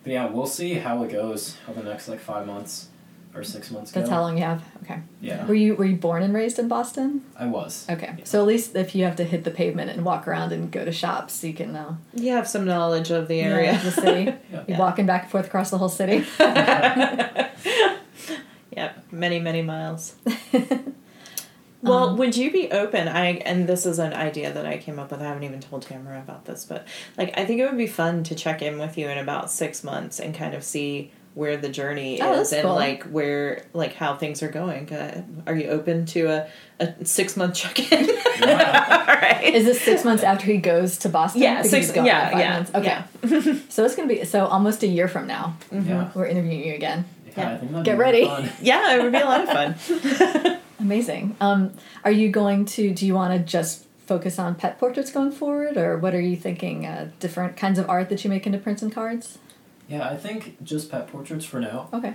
but yeah, we'll see how it goes over the next like five months. or six months ago. That's how long you have. Okay. Yeah, Were you were you born and raised in Boston? I was. Okay. So at least if you have to hit the pavement and walk around and go to shops, you can uh, You have some knowledge of the yeah, area. the city. [laughs] Yeah. You're walking back and forth across the whole city. [laughs] [laughs] Yep, many many miles. [laughs] well, Um, would you be open? I and this is an idea that I came up with. I haven't even told Tamara about this, but like I think it would be fun to check in with you in about six months and kind of see where the journey Oh, is and cool. like where like how things are going. Uh, Are you open to a, a six month check in? Yeah. [laughs] All right. Is this six months after he goes to Boston? Yeah, Because six- he's yeah, five yeah, months. Okay. [laughs] so it's gonna be so almost a year from now. Yeah. We're interviewing you again. Yeah, I think that'd Get be ready. Fun. [laughs] yeah, it would be a lot of fun. [laughs] Amazing. Um, are you going to? Do you want to just focus on pet portraits going forward, or what are you thinking? Uh, different kinds of art that you make into prints and cards. Yeah, I think just pet portraits for now. Okay.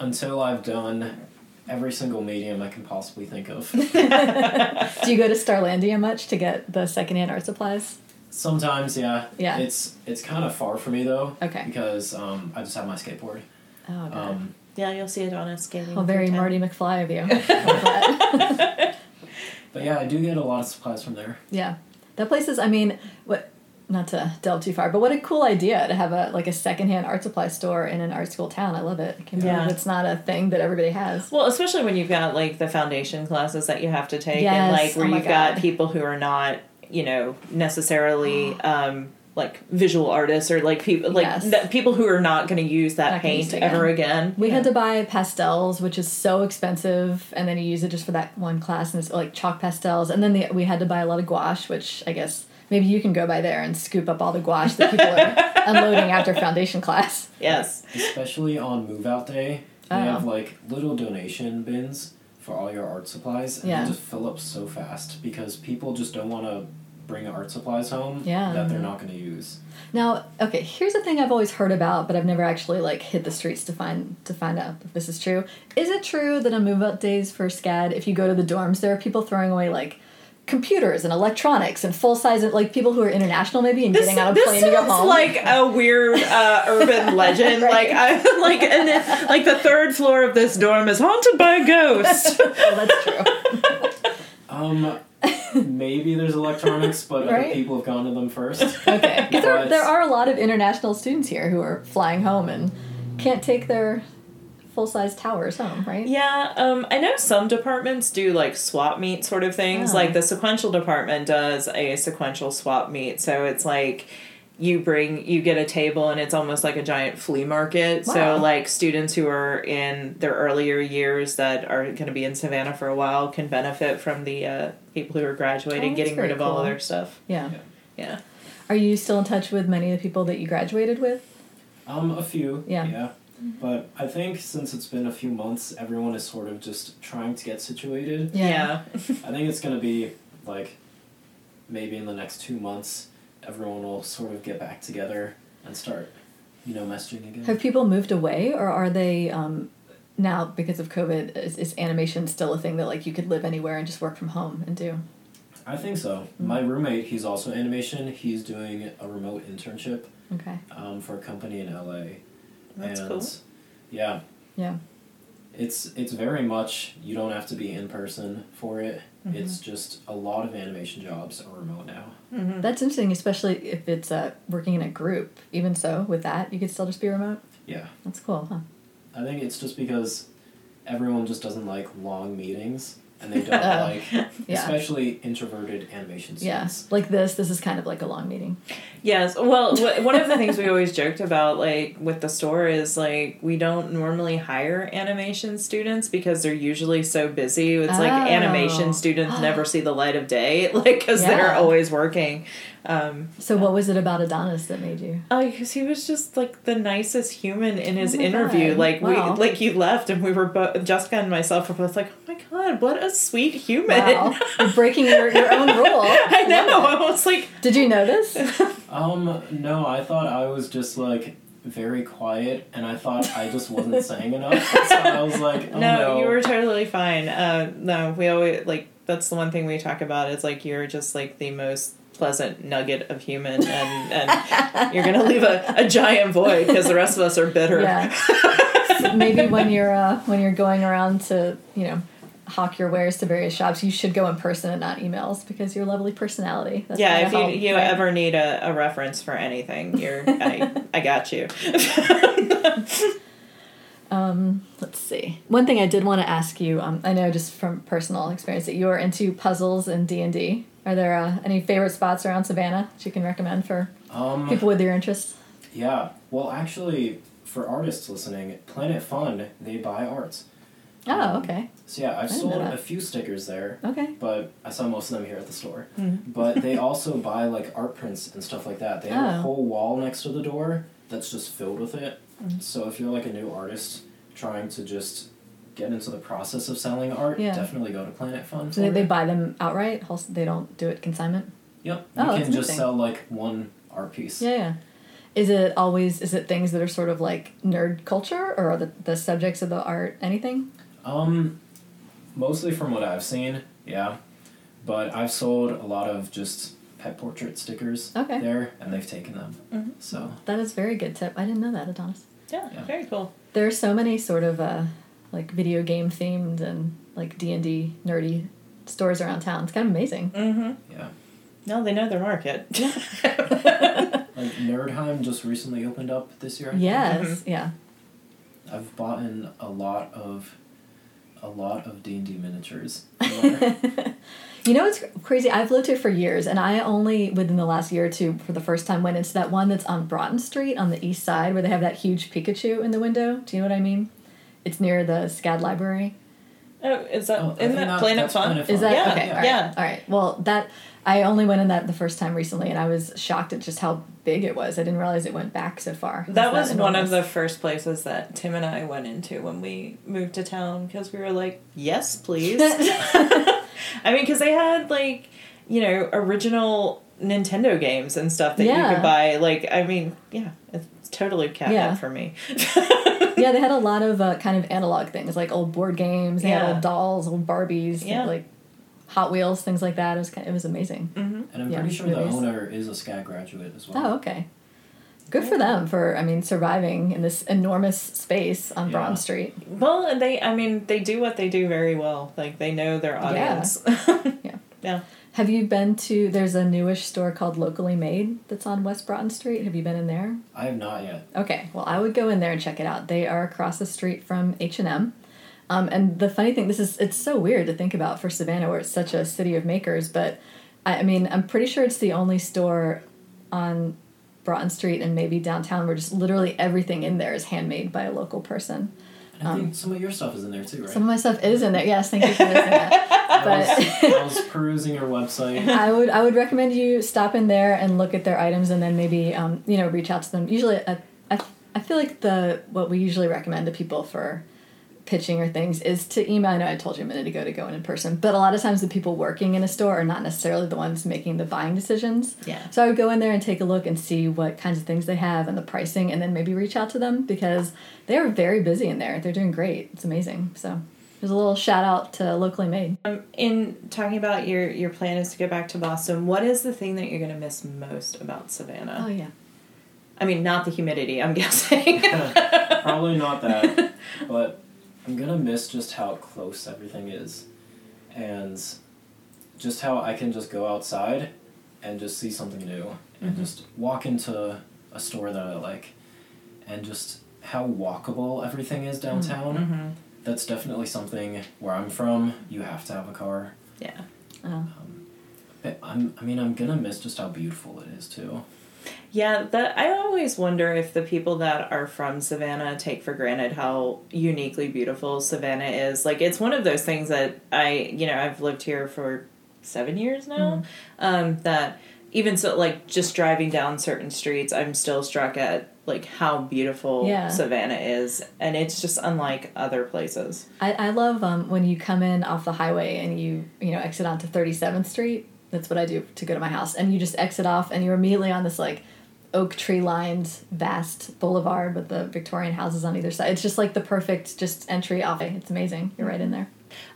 Until I've done every single medium I can possibly think of. [laughs] Do you go to Starlandia much to get the secondhand art supplies? Sometimes, yeah. Yeah. It's it's kind of far for me though. Okay. Because um, I just have my skateboard. Oh, okay. Um, yeah, you'll see it on a skating. Well, very through town. Marty McFly of you. [laughs] But yeah, I do get a lot of supplies from there. yeah, that place is. I mean, what? Not to delve too far, but what a cool idea to have a like a secondhand art supply store in an art school town. I love it. I can't Yeah. believe it's not a thing that everybody has. Well, especially when you've got like the foundation classes that you have to take, and like where Oh you've got people who are not, you know, necessarily [gasps] um, like visual artists or like people like Yes. that people who are not going to use that Not gonna use paint again. ever again. We had to buy pastels, which is so expensive, and then you use it just for that one class, and it's like chalk pastels. And then the, we had to buy a lot of gouache, which I guess maybe you can go by there and scoop up all the gouache that people are [laughs] unloading after foundation class. Yes. Especially on move out day, they Oh. have like little donation bins for all your art supplies, and Yeah. they just fill up so fast because people just don't want to bring art supplies home Yeah. that they're not going to use. Now, okay, here's a thing I've always heard about, but I've never actually like hit the streets to find to find out if this is true. Is it true that on move out days for SCAD, if you go to the dorms, there are people throwing away like computers and electronics and full size like people who are international maybe and This, getting on a plane to go sounds home? like a weird uh, urban [laughs] legend. Right. Like I like and then, like the third floor of this dorm is haunted by a ghost. [laughs] oh, that's true. [laughs] Um, [laughs] maybe there's electronics, but Right. other people have gone to them first. [laughs] Okay. 'Cause there, But- there are a lot of international students here who are flying home and can't take their full size towers home, right? Yeah, um, I know some departments do like swap meet sort of things. Oh. Like the sequential department does a sequential swap meet, so it's like you bring you get a table and it's almost like a giant flea market. Wow. So like students who are in their earlier years that are going to be in Savannah for a while can benefit from the uh, people who are graduating, Oh, getting rid very of all of their stuff. Yeah. Yeah. Are you still in touch with many of the people that you graduated with? Um, a few. Yeah. Yeah. But I think since it's been a few months, everyone is sort of just trying to get situated. Yeah. I think it's gonna be like maybe in the next two months, everyone will sort of get back together and start, you know, messaging again. Have people moved away, or are they um, now because of COVID? Is, is animation still a thing that like you could live anywhere and just work from home and do? I think so. My roommate, he's also animation. He's doing a remote internship Okay. um, for a company in LA. That's and cool. yeah, Yeah. it's it's very much you don't have to be in person for it. Mm-hmm. It's just a lot of animation jobs are remote now. Mm-hmm. That's interesting, especially if it's uh, working in a group. Even so, with that, you could still just be remote. Yeah. That's cool, huh? I think it's just because everyone just doesn't like long meetings and they don't [laughs] Oh, like [laughs] yeah. especially introverted animation Yeah. students. Like this, this is kind of like a long meeting. Yes. Well, one of the things we always joked about, like with the store, is like we don't normally hire animation students because they're usually so busy. It's like Oh. animation students never [gasps] see the light of day, like because they're always working. Um, So, what was it about Adonis that made you? oh, because he was just like the nicest human in his Oh interview. God. Like Wow. we, like you left, and we were both Jessica and myself were both like, "Oh my god, what a sweet human!" Wow, you're breaking your, your own [laughs] rule. I know. I was like, Did you notice? [laughs] Um, no, I thought I was just like very quiet and I thought I just wasn't [laughs] saying enough. So I was like, oh, no, no, you were totally fine. Uh, no, we always like that's the one thing we talk about. Is like you're just like the most pleasant nugget of human, and and you're gonna leave a, a giant void because the rest of us are bitter. Yeah. So [laughs] maybe when you're uh, when you're going around to you know hawk your wares to various shops, you should go in person and not emails because your lovely personality. That's yeah, if you, help, you right? ever need a, a reference for anything, you're I, [laughs] I got you. [laughs] Um, let's see. One thing I did want to ask you, um, I know just from personal experience that you are into puzzles and D and D. Are there uh, any favorite spots around Savannah that you can recommend for Um, people with your interests? yeah. Well, actually, for artists listening, Planet Fun they buy arts. Oh, okay, So yeah, I've sold a few stickers there, okay. but I saw most of them here at the store. Mm-hmm. But they [laughs] also buy like art prints and stuff like that. They have Oh. a whole wall next to the door that's just filled with it. Mm-hmm. So if you're like a new artist trying to just get into the process of selling art, Yeah. definitely go to Planet Fun. So they, they buy them outright. They don't do it consignment. Yep. Oh, you that's can just sell like one art piece. Yeah, yeah. Is it always? Is it things that are sort of like nerd culture, or are the the subjects of the art anything? Um, mostly from what I've seen, yeah. But I've sold a lot of just pet portrait stickers Okay. there, and they've taken them. Mhm. So That is very good tip. I didn't know that, Adonis. yeah, Yeah. very cool. There are so many sort of uh, like video game themed and like D and D nerdy stores around town. It's kind of amazing. Mm-hmm. yeah, No, they know their market. [laughs] like Nerdheim just recently opened up this year. I think. Yes, yeah. I've bought in a lot of, a lot of D and D miniatures. [laughs] there. You know what's crazy? I've lived here for years, and I only within the last year or two, for the first time, went into that one that's on Broughton Street on the east side, where they have that huge Pikachu in the window. Do you know what I mean? It's near the SCAD library. Oh, is that oh, isn't that that- Planet Fun? Planet Is that Yeah, okay? yeah. All right. yeah. All right. Well, that I only went in that the first time recently, and I was shocked at just how big it was. I didn't realize it went back so far. It's That was one of the first places that Tim and I went into when we moved to town because we were like, yes, please. [laughs] I mean, because they had like, you know, original Nintendo games and stuff that you could buy. Like, I mean, yeah, it's totally catnip Yeah. for me. [laughs] yeah, they had a lot of uh, kind of analog things like old board games. They Yeah. had old dolls, old Barbies, Yeah. like Hot Wheels, things like that. It was kind it was amazing. and I'm Yeah, pretty sure movies. the owner is a SCAD graduate as well. Oh, okay. Good for them for I mean surviving in this enormous space on Yeah. Broughton Street. well, and they, I mean, they do what they do very well. Like, they know their audience. [laughs] Yeah. yeah. Have you been to? There's a newish store called Locally Made that's on West Broughton Street. Have you been in there? I have not yet. Okay, well, I would go in there and check it out. They are across the street from H and M. Um, and the funny thing, this is it's so weird to think about for Savannah, where it's such a city of makers. But I, I mean, I'm pretty sure it's the only store on Broughton Street and maybe downtown where just literally everything in there is handmade by a local person. And I think some of your stuff is in there too, right? Some of my stuff is in there. Yes, thank you for that. [laughs] I, was, I was perusing your website. [laughs] I would I would recommend you stop in there and look at their items and then maybe um, you know reach out to them. Usually, I, I, I feel like the what we usually recommend to people for pitching or things is to email. I know I told you a minute ago to go in in person, but a lot of times the people working in a store are not necessarily the ones making the buying decisions. Yeah. So I would go in there and take a look and see what kinds of things they have and the pricing, and then maybe reach out to them because they are very busy in there. They're doing great. It's amazing. So. There's a little shout out to locally made. Um, in talking about your your plan is to go back to Boston, what is the thing that you're going to miss most about Savannah? Oh yeah. I mean, not the humidity, I'm [laughs] guessing. [laughs] Probably not that, but I'm gonna miss just how close everything is, and just how I can just go outside and just see something new and mm-hmm. just walk into a store that I like, and just how walkable everything is mm-hmm. downtown. mm-hmm. That's definitely something where I'm from. You have to have a car. Yeah. Oh. But I'm. I mean, I'm gonna miss just how beautiful it is too. Yeah, that I always wonder if the people that are from Savannah take for granted how uniquely beautiful Savannah is. Like it's one of those things that I, you know, I've lived here for 7 years now. Um that even so like just driving down certain streets, I'm still struck at like how beautiful Yeah. Savannah is and it's just unlike other places. I, I love um, when you come in off the highway and you you know exit onto 37th Street. That's what I do to go to my house. And you just exit off and you're immediately on this like oak tree lined vast boulevard with the Victorian houses on either side. It's just like the perfect just entry off. It's amazing. You're right in there.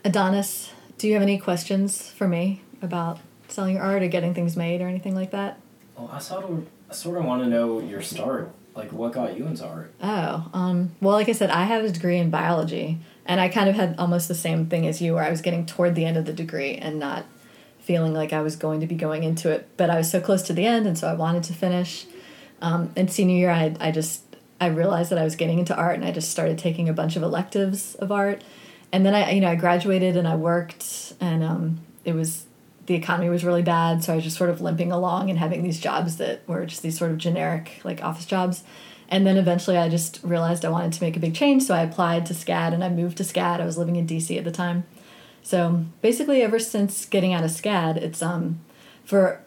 Adonis, do you have any questions for me about selling your art or getting things made or anything like that? Well, I sort of, I sort of want to know your start like what got you into art? Oh, um, well, like I said, I have a degree in biology, and I kind of had almost the same thing as you, where I was getting toward the end of the degree and not feeling like I was going to be going into it, but I was so close to the end, and so I wanted to finish. Um, and senior year, I, I just I realized that I was getting into art, and I just started taking a bunch of electives of art, and then I you know I graduated and I worked, and um, it was the economy was really bad, so I was just sort of limping along and having these jobs that were just these sort of generic like office jobs. And then eventually I just realized I wanted to make a big change, so I applied to SCAD and I moved to SCAD. I was living in DC at the time. So basically ever since getting out of SCAD, it's um for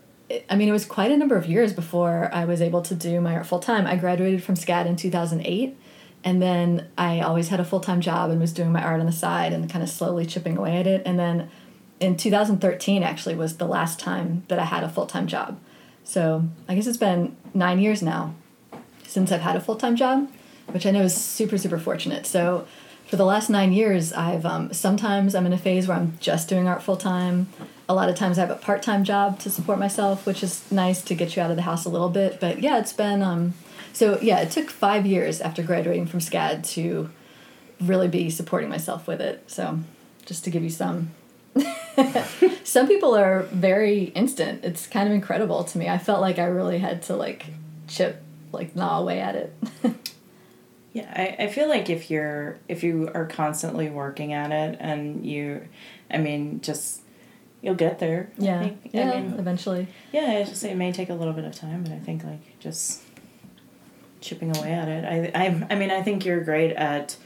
I mean it was quite a number of years before I was able to do my art full time. I graduated from SCAD in 2008 and then I always had a full-time job and was doing my art on the side and kind of slowly chipping away at it and then in 2013 actually was the last time that I had a full time job. So I guess it's been nine years now since I've had a full time job, which I know is super super fortunate. So for the last nine years, I've um, sometimes I'm in a phase where I'm just doing art full time. A lot of times I have a part time job to support myself, which is nice to get you out of the house a little bit. But yeah, it's been um, so yeah, it took five years after graduating from SCAD to really be supporting myself with it. So just to give you some [laughs] some people are very instant. It's kind of incredible to me. I felt like I really had to like chip, like gnaw away at it. [laughs] yeah, I, I feel like if you're if you are constantly working at it and you, I mean, just you'll get there. Yeah, I think. yeah, I mean, eventually. yeah. I just say it may take a little bit of time, but I think like just chipping away at it. I I I mean, I think you're great at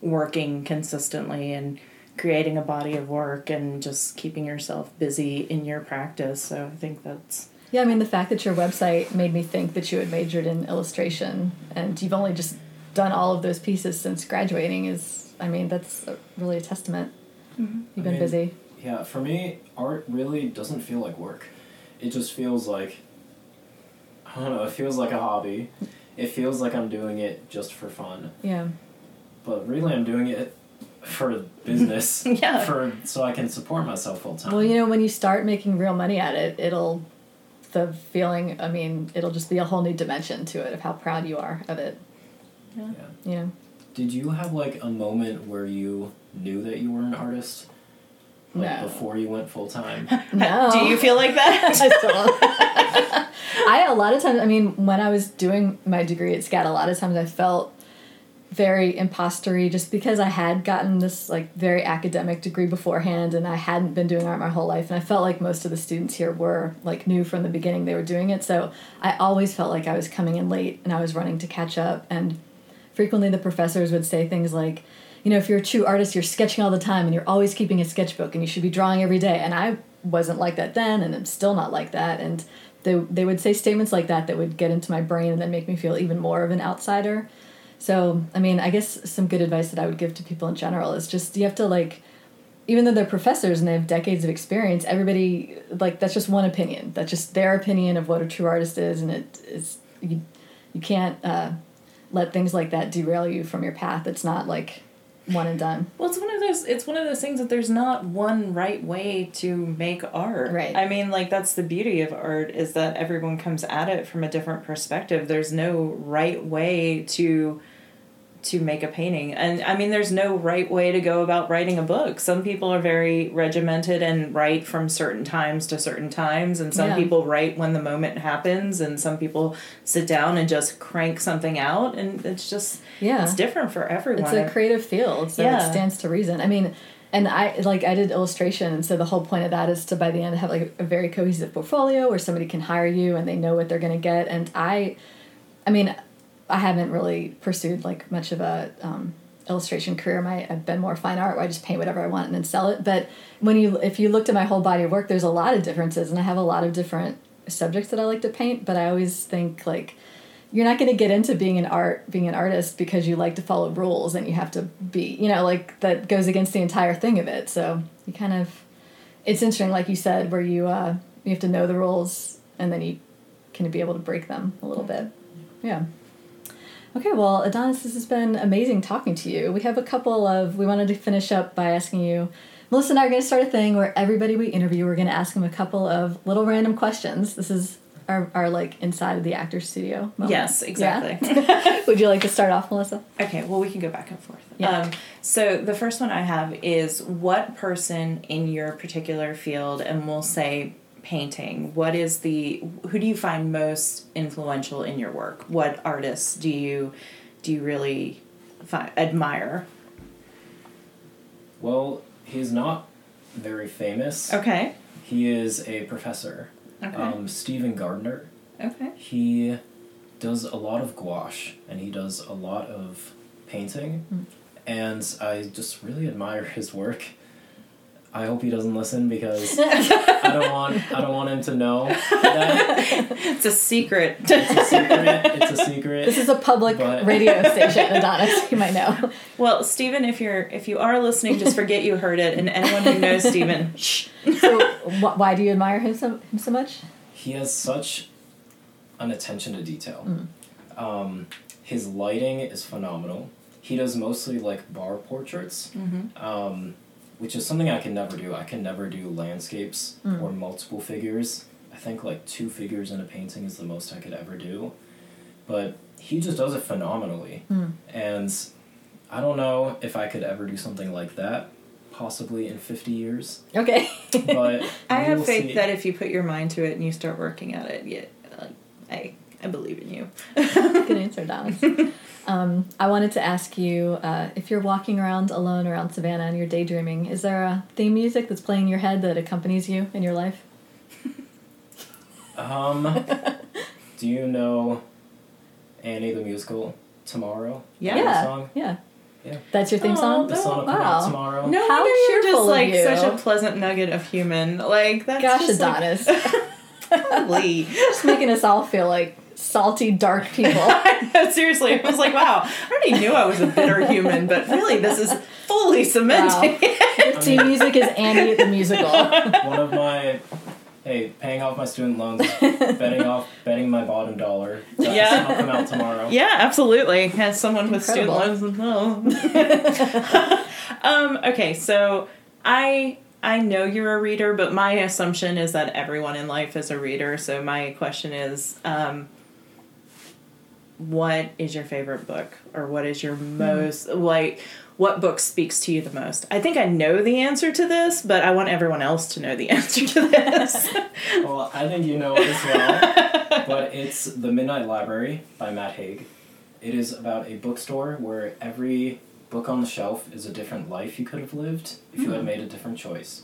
working consistently and creating a body of work and just keeping yourself busy in your practice. So I think that's Yeah, I mean the fact that your website made me think that you had majored in illustration and you've only just done all of those pieces since graduating is I mean that's a, really a testament. Mm-hmm. You've I been mean, busy. Yeah, for me, art really doesn't feel like work. It just feels like I don't know, it feels like a hobby. It feels like I'm doing it just for fun. Yeah. But really I'm doing it for business. [laughs] Yeah. For so I can support myself full time. Well, you know, when you start making real money at it, it'll the feeling. I mean, it'll just be a whole new dimension to it of how proud you are of it. Yeah. You know. Did you have like a moment where you knew that you were an artist? Like No. before you went full time? No. [laughs] [laughs] Do you feel like that? [laughs] I still don't. I a lot of times. I mean, when I was doing my degree at SCAD, a lot of times I felt very impostery just because I had gotten this like very academic degree beforehand and I hadn't been doing art my whole life and I felt like most of the students here were like new from the beginning they were doing it so I always felt like I was coming in late and I was running to catch up and frequently the professors would say things like you know if you're a true artist you're sketching all the time and you're always keeping a sketchbook and you should be drawing every day. And I wasn't like that then and I'm still not like that. And they, they would say statements like that that would get into my brain and then make me feel even more of an outsider. So, I mean, I guess some good advice that I would give to people in general is just you have to like, even though they're professors and they have decades of experience, everybody like that's just one opinion. That's just their opinion of what a true artist is, and it is you, you can't uh, let things like that derail you from your path. It's not like one and done. Well, it's one of those. It's one of those things that there's not one right way to make art. Right. I mean, like that's the beauty of art is that everyone comes at it from a different perspective. There's no right way to to make a painting, and I mean, there's no right way to go about writing a book. Some people are very regimented and write from certain times to certain times, and some Yeah. people write when the moment happens, and some people sit down and just crank something out, and it's just Yeah. it's different for everyone. It's a creative field, so Yeah. it stands to reason. I mean, and I like I did illustration, and so the whole point of that is to by the end have like a very cohesive portfolio where somebody can hire you and they know what they're going to get. And I, I mean, I haven't really pursued like much of a um, illustration career. My I've been more fine art where I just paint whatever I want and then sell it. But when you if you looked at my whole body of work, there's a lot of differences, and I have a lot of different subjects that I like to paint. But I always think like you're not going to get into being an art being an artist because you like to follow rules and you have to be you know like that goes against the entire thing of it so you kind of it's interesting like you said where you uh you have to know the rules and then you can be able to break them a little bit yeah okay well adonis this has been amazing talking to you we have a couple of we wanted to finish up by asking you melissa and i are going to start a thing where everybody we interview we're going to ask them a couple of little random questions this is our, our like inside of the actor's studio. moment. Yes, exactly. Yeah? [laughs] Would you like to start off, Melissa? Okay, well, we can go back and forth. Yeah. Um, so the first one I have is what person in your particular field, and we'll say painting, what is the, who do you find most influential in your work? What artists do you, do you really fi- admire? Well, he's not very famous. Okay. He is a professor. Okay. Um, Stephen Gardner. okay. He does a lot of gouache and he does a lot of painting. Hmm. And I just really admire his work. I hope he doesn't listen because [laughs] I don't want I don't want him to know that It's a secret. it's a secret. It's a secret. This is a public But- radio station, Adonis. You might know. well, Stephen, if you're if you are listening, just forget you heard it, and anyone who knows Stephen, shh. So, wh- why do you admire him so, him so much? he has such an attention to detail. Mm. Um, his lighting is phenomenal. He does mostly like bar portraits, Mm-hmm. um, which is something I can never do. I can never do landscapes Mm. or multiple figures. I think like two figures in a painting is the most I could ever do. But he just does it phenomenally. Mm. And I don't know if I could ever do something like that, possibly in 50 years. Okay. But [laughs] I have faith see. that if you put your mind to it and you start working at it, yeah, I I believe in you. [laughs] Good answer, Adonis. [laughs] Um, I wanted to ask you uh, if you're walking around alone around Savannah and you're daydreaming, is there a theme music that's playing in your head that accompanies you in your life? Um, [laughs] do you know Annie the musical tomorrow? Yeah. Yeah. Song? Yeah. Yeah. That's your theme Oh, song? The No, song will come out wow. tomorrow. No How wonder you're cheerful just like you. such a pleasant nugget of human. Like that's Gosh, just like, Adonis. Holy. Just making us all feel like salty, dark people. [laughs] Seriously, I was like, wow, I already knew I was a bitter human, but really, this is fully cementing. [laughs] Your theme music is Annie the musical. [laughs] One of my hey, paying off my student loans, betting off betting my bottom dollar. That Yeah. song will come out tomorrow. yeah, absolutely. As someone with student loans, oh. um, okay, so I I know you're a reader, but my assumption is that everyone in life is a reader. So my question is, um, what is your favorite book, or what is your hmm. most like? What book speaks to you the most? I think I know the answer to this, but I want everyone else to know the [laughs] answer to this. [laughs] Well, I think you know it as well. but it's The Midnight Library by Matt Haig. It is about a bookstore where every book on the shelf is a different life you could have lived if you had hmm. made a different choice.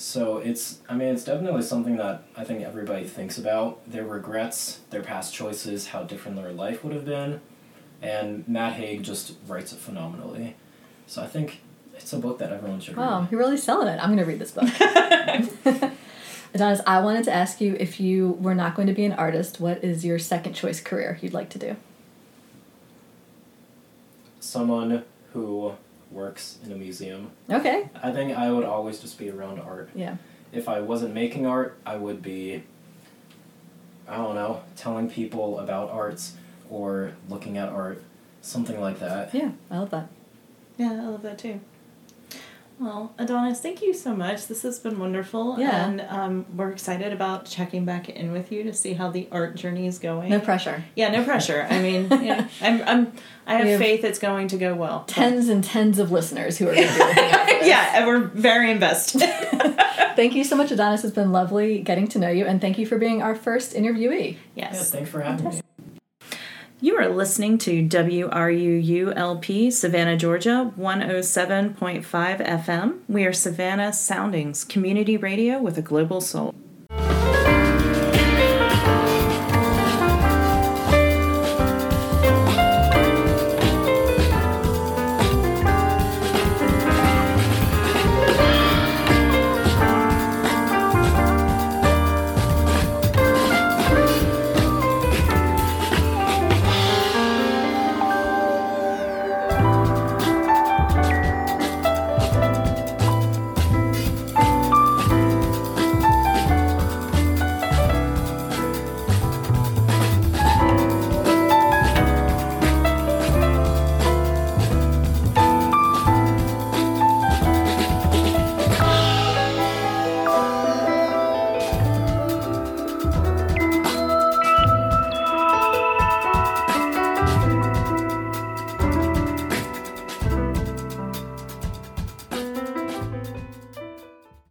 So it's, I mean, it's definitely something that I think everybody thinks about their regrets, their past choices, how different their life would have been. And Matt Haig just writes it phenomenally. So I think it's a book that everyone should Wow, read. you're really selling it. I'm going to read this book. [laughs] [laughs] Adonis, I wanted to ask you if you were not going to be an artist, what is your second choice career you'd like to do? Someone who works in a museum. Okay. I think I would always just be around art. Yeah. If I wasn't making art, I would be, I don't know, telling people about arts or looking at art, something like that. Yeah, I love that. Yeah, I love that too. Well, Adonis, thank you so much. This has been wonderful. Yeah. And um, we're excited about checking back in with you to see how the art journey is going. No pressure. Yeah, no pressure. I mean, [laughs] yeah, I'm, I'm, I have, have faith it's going to go well. Tens and tens of listeners who are going to be looking out for [laughs] this. yeah, and we're very invested. [laughs] Thank you so much, Adonis. It's been lovely getting to know you, and thank you for being our first interviewee. Yeah, yes. thanks for having me. You are listening to WRUULP, Savannah, Georgia, 107.5 FM. We are Savannah Soundings, community radio with a global soul.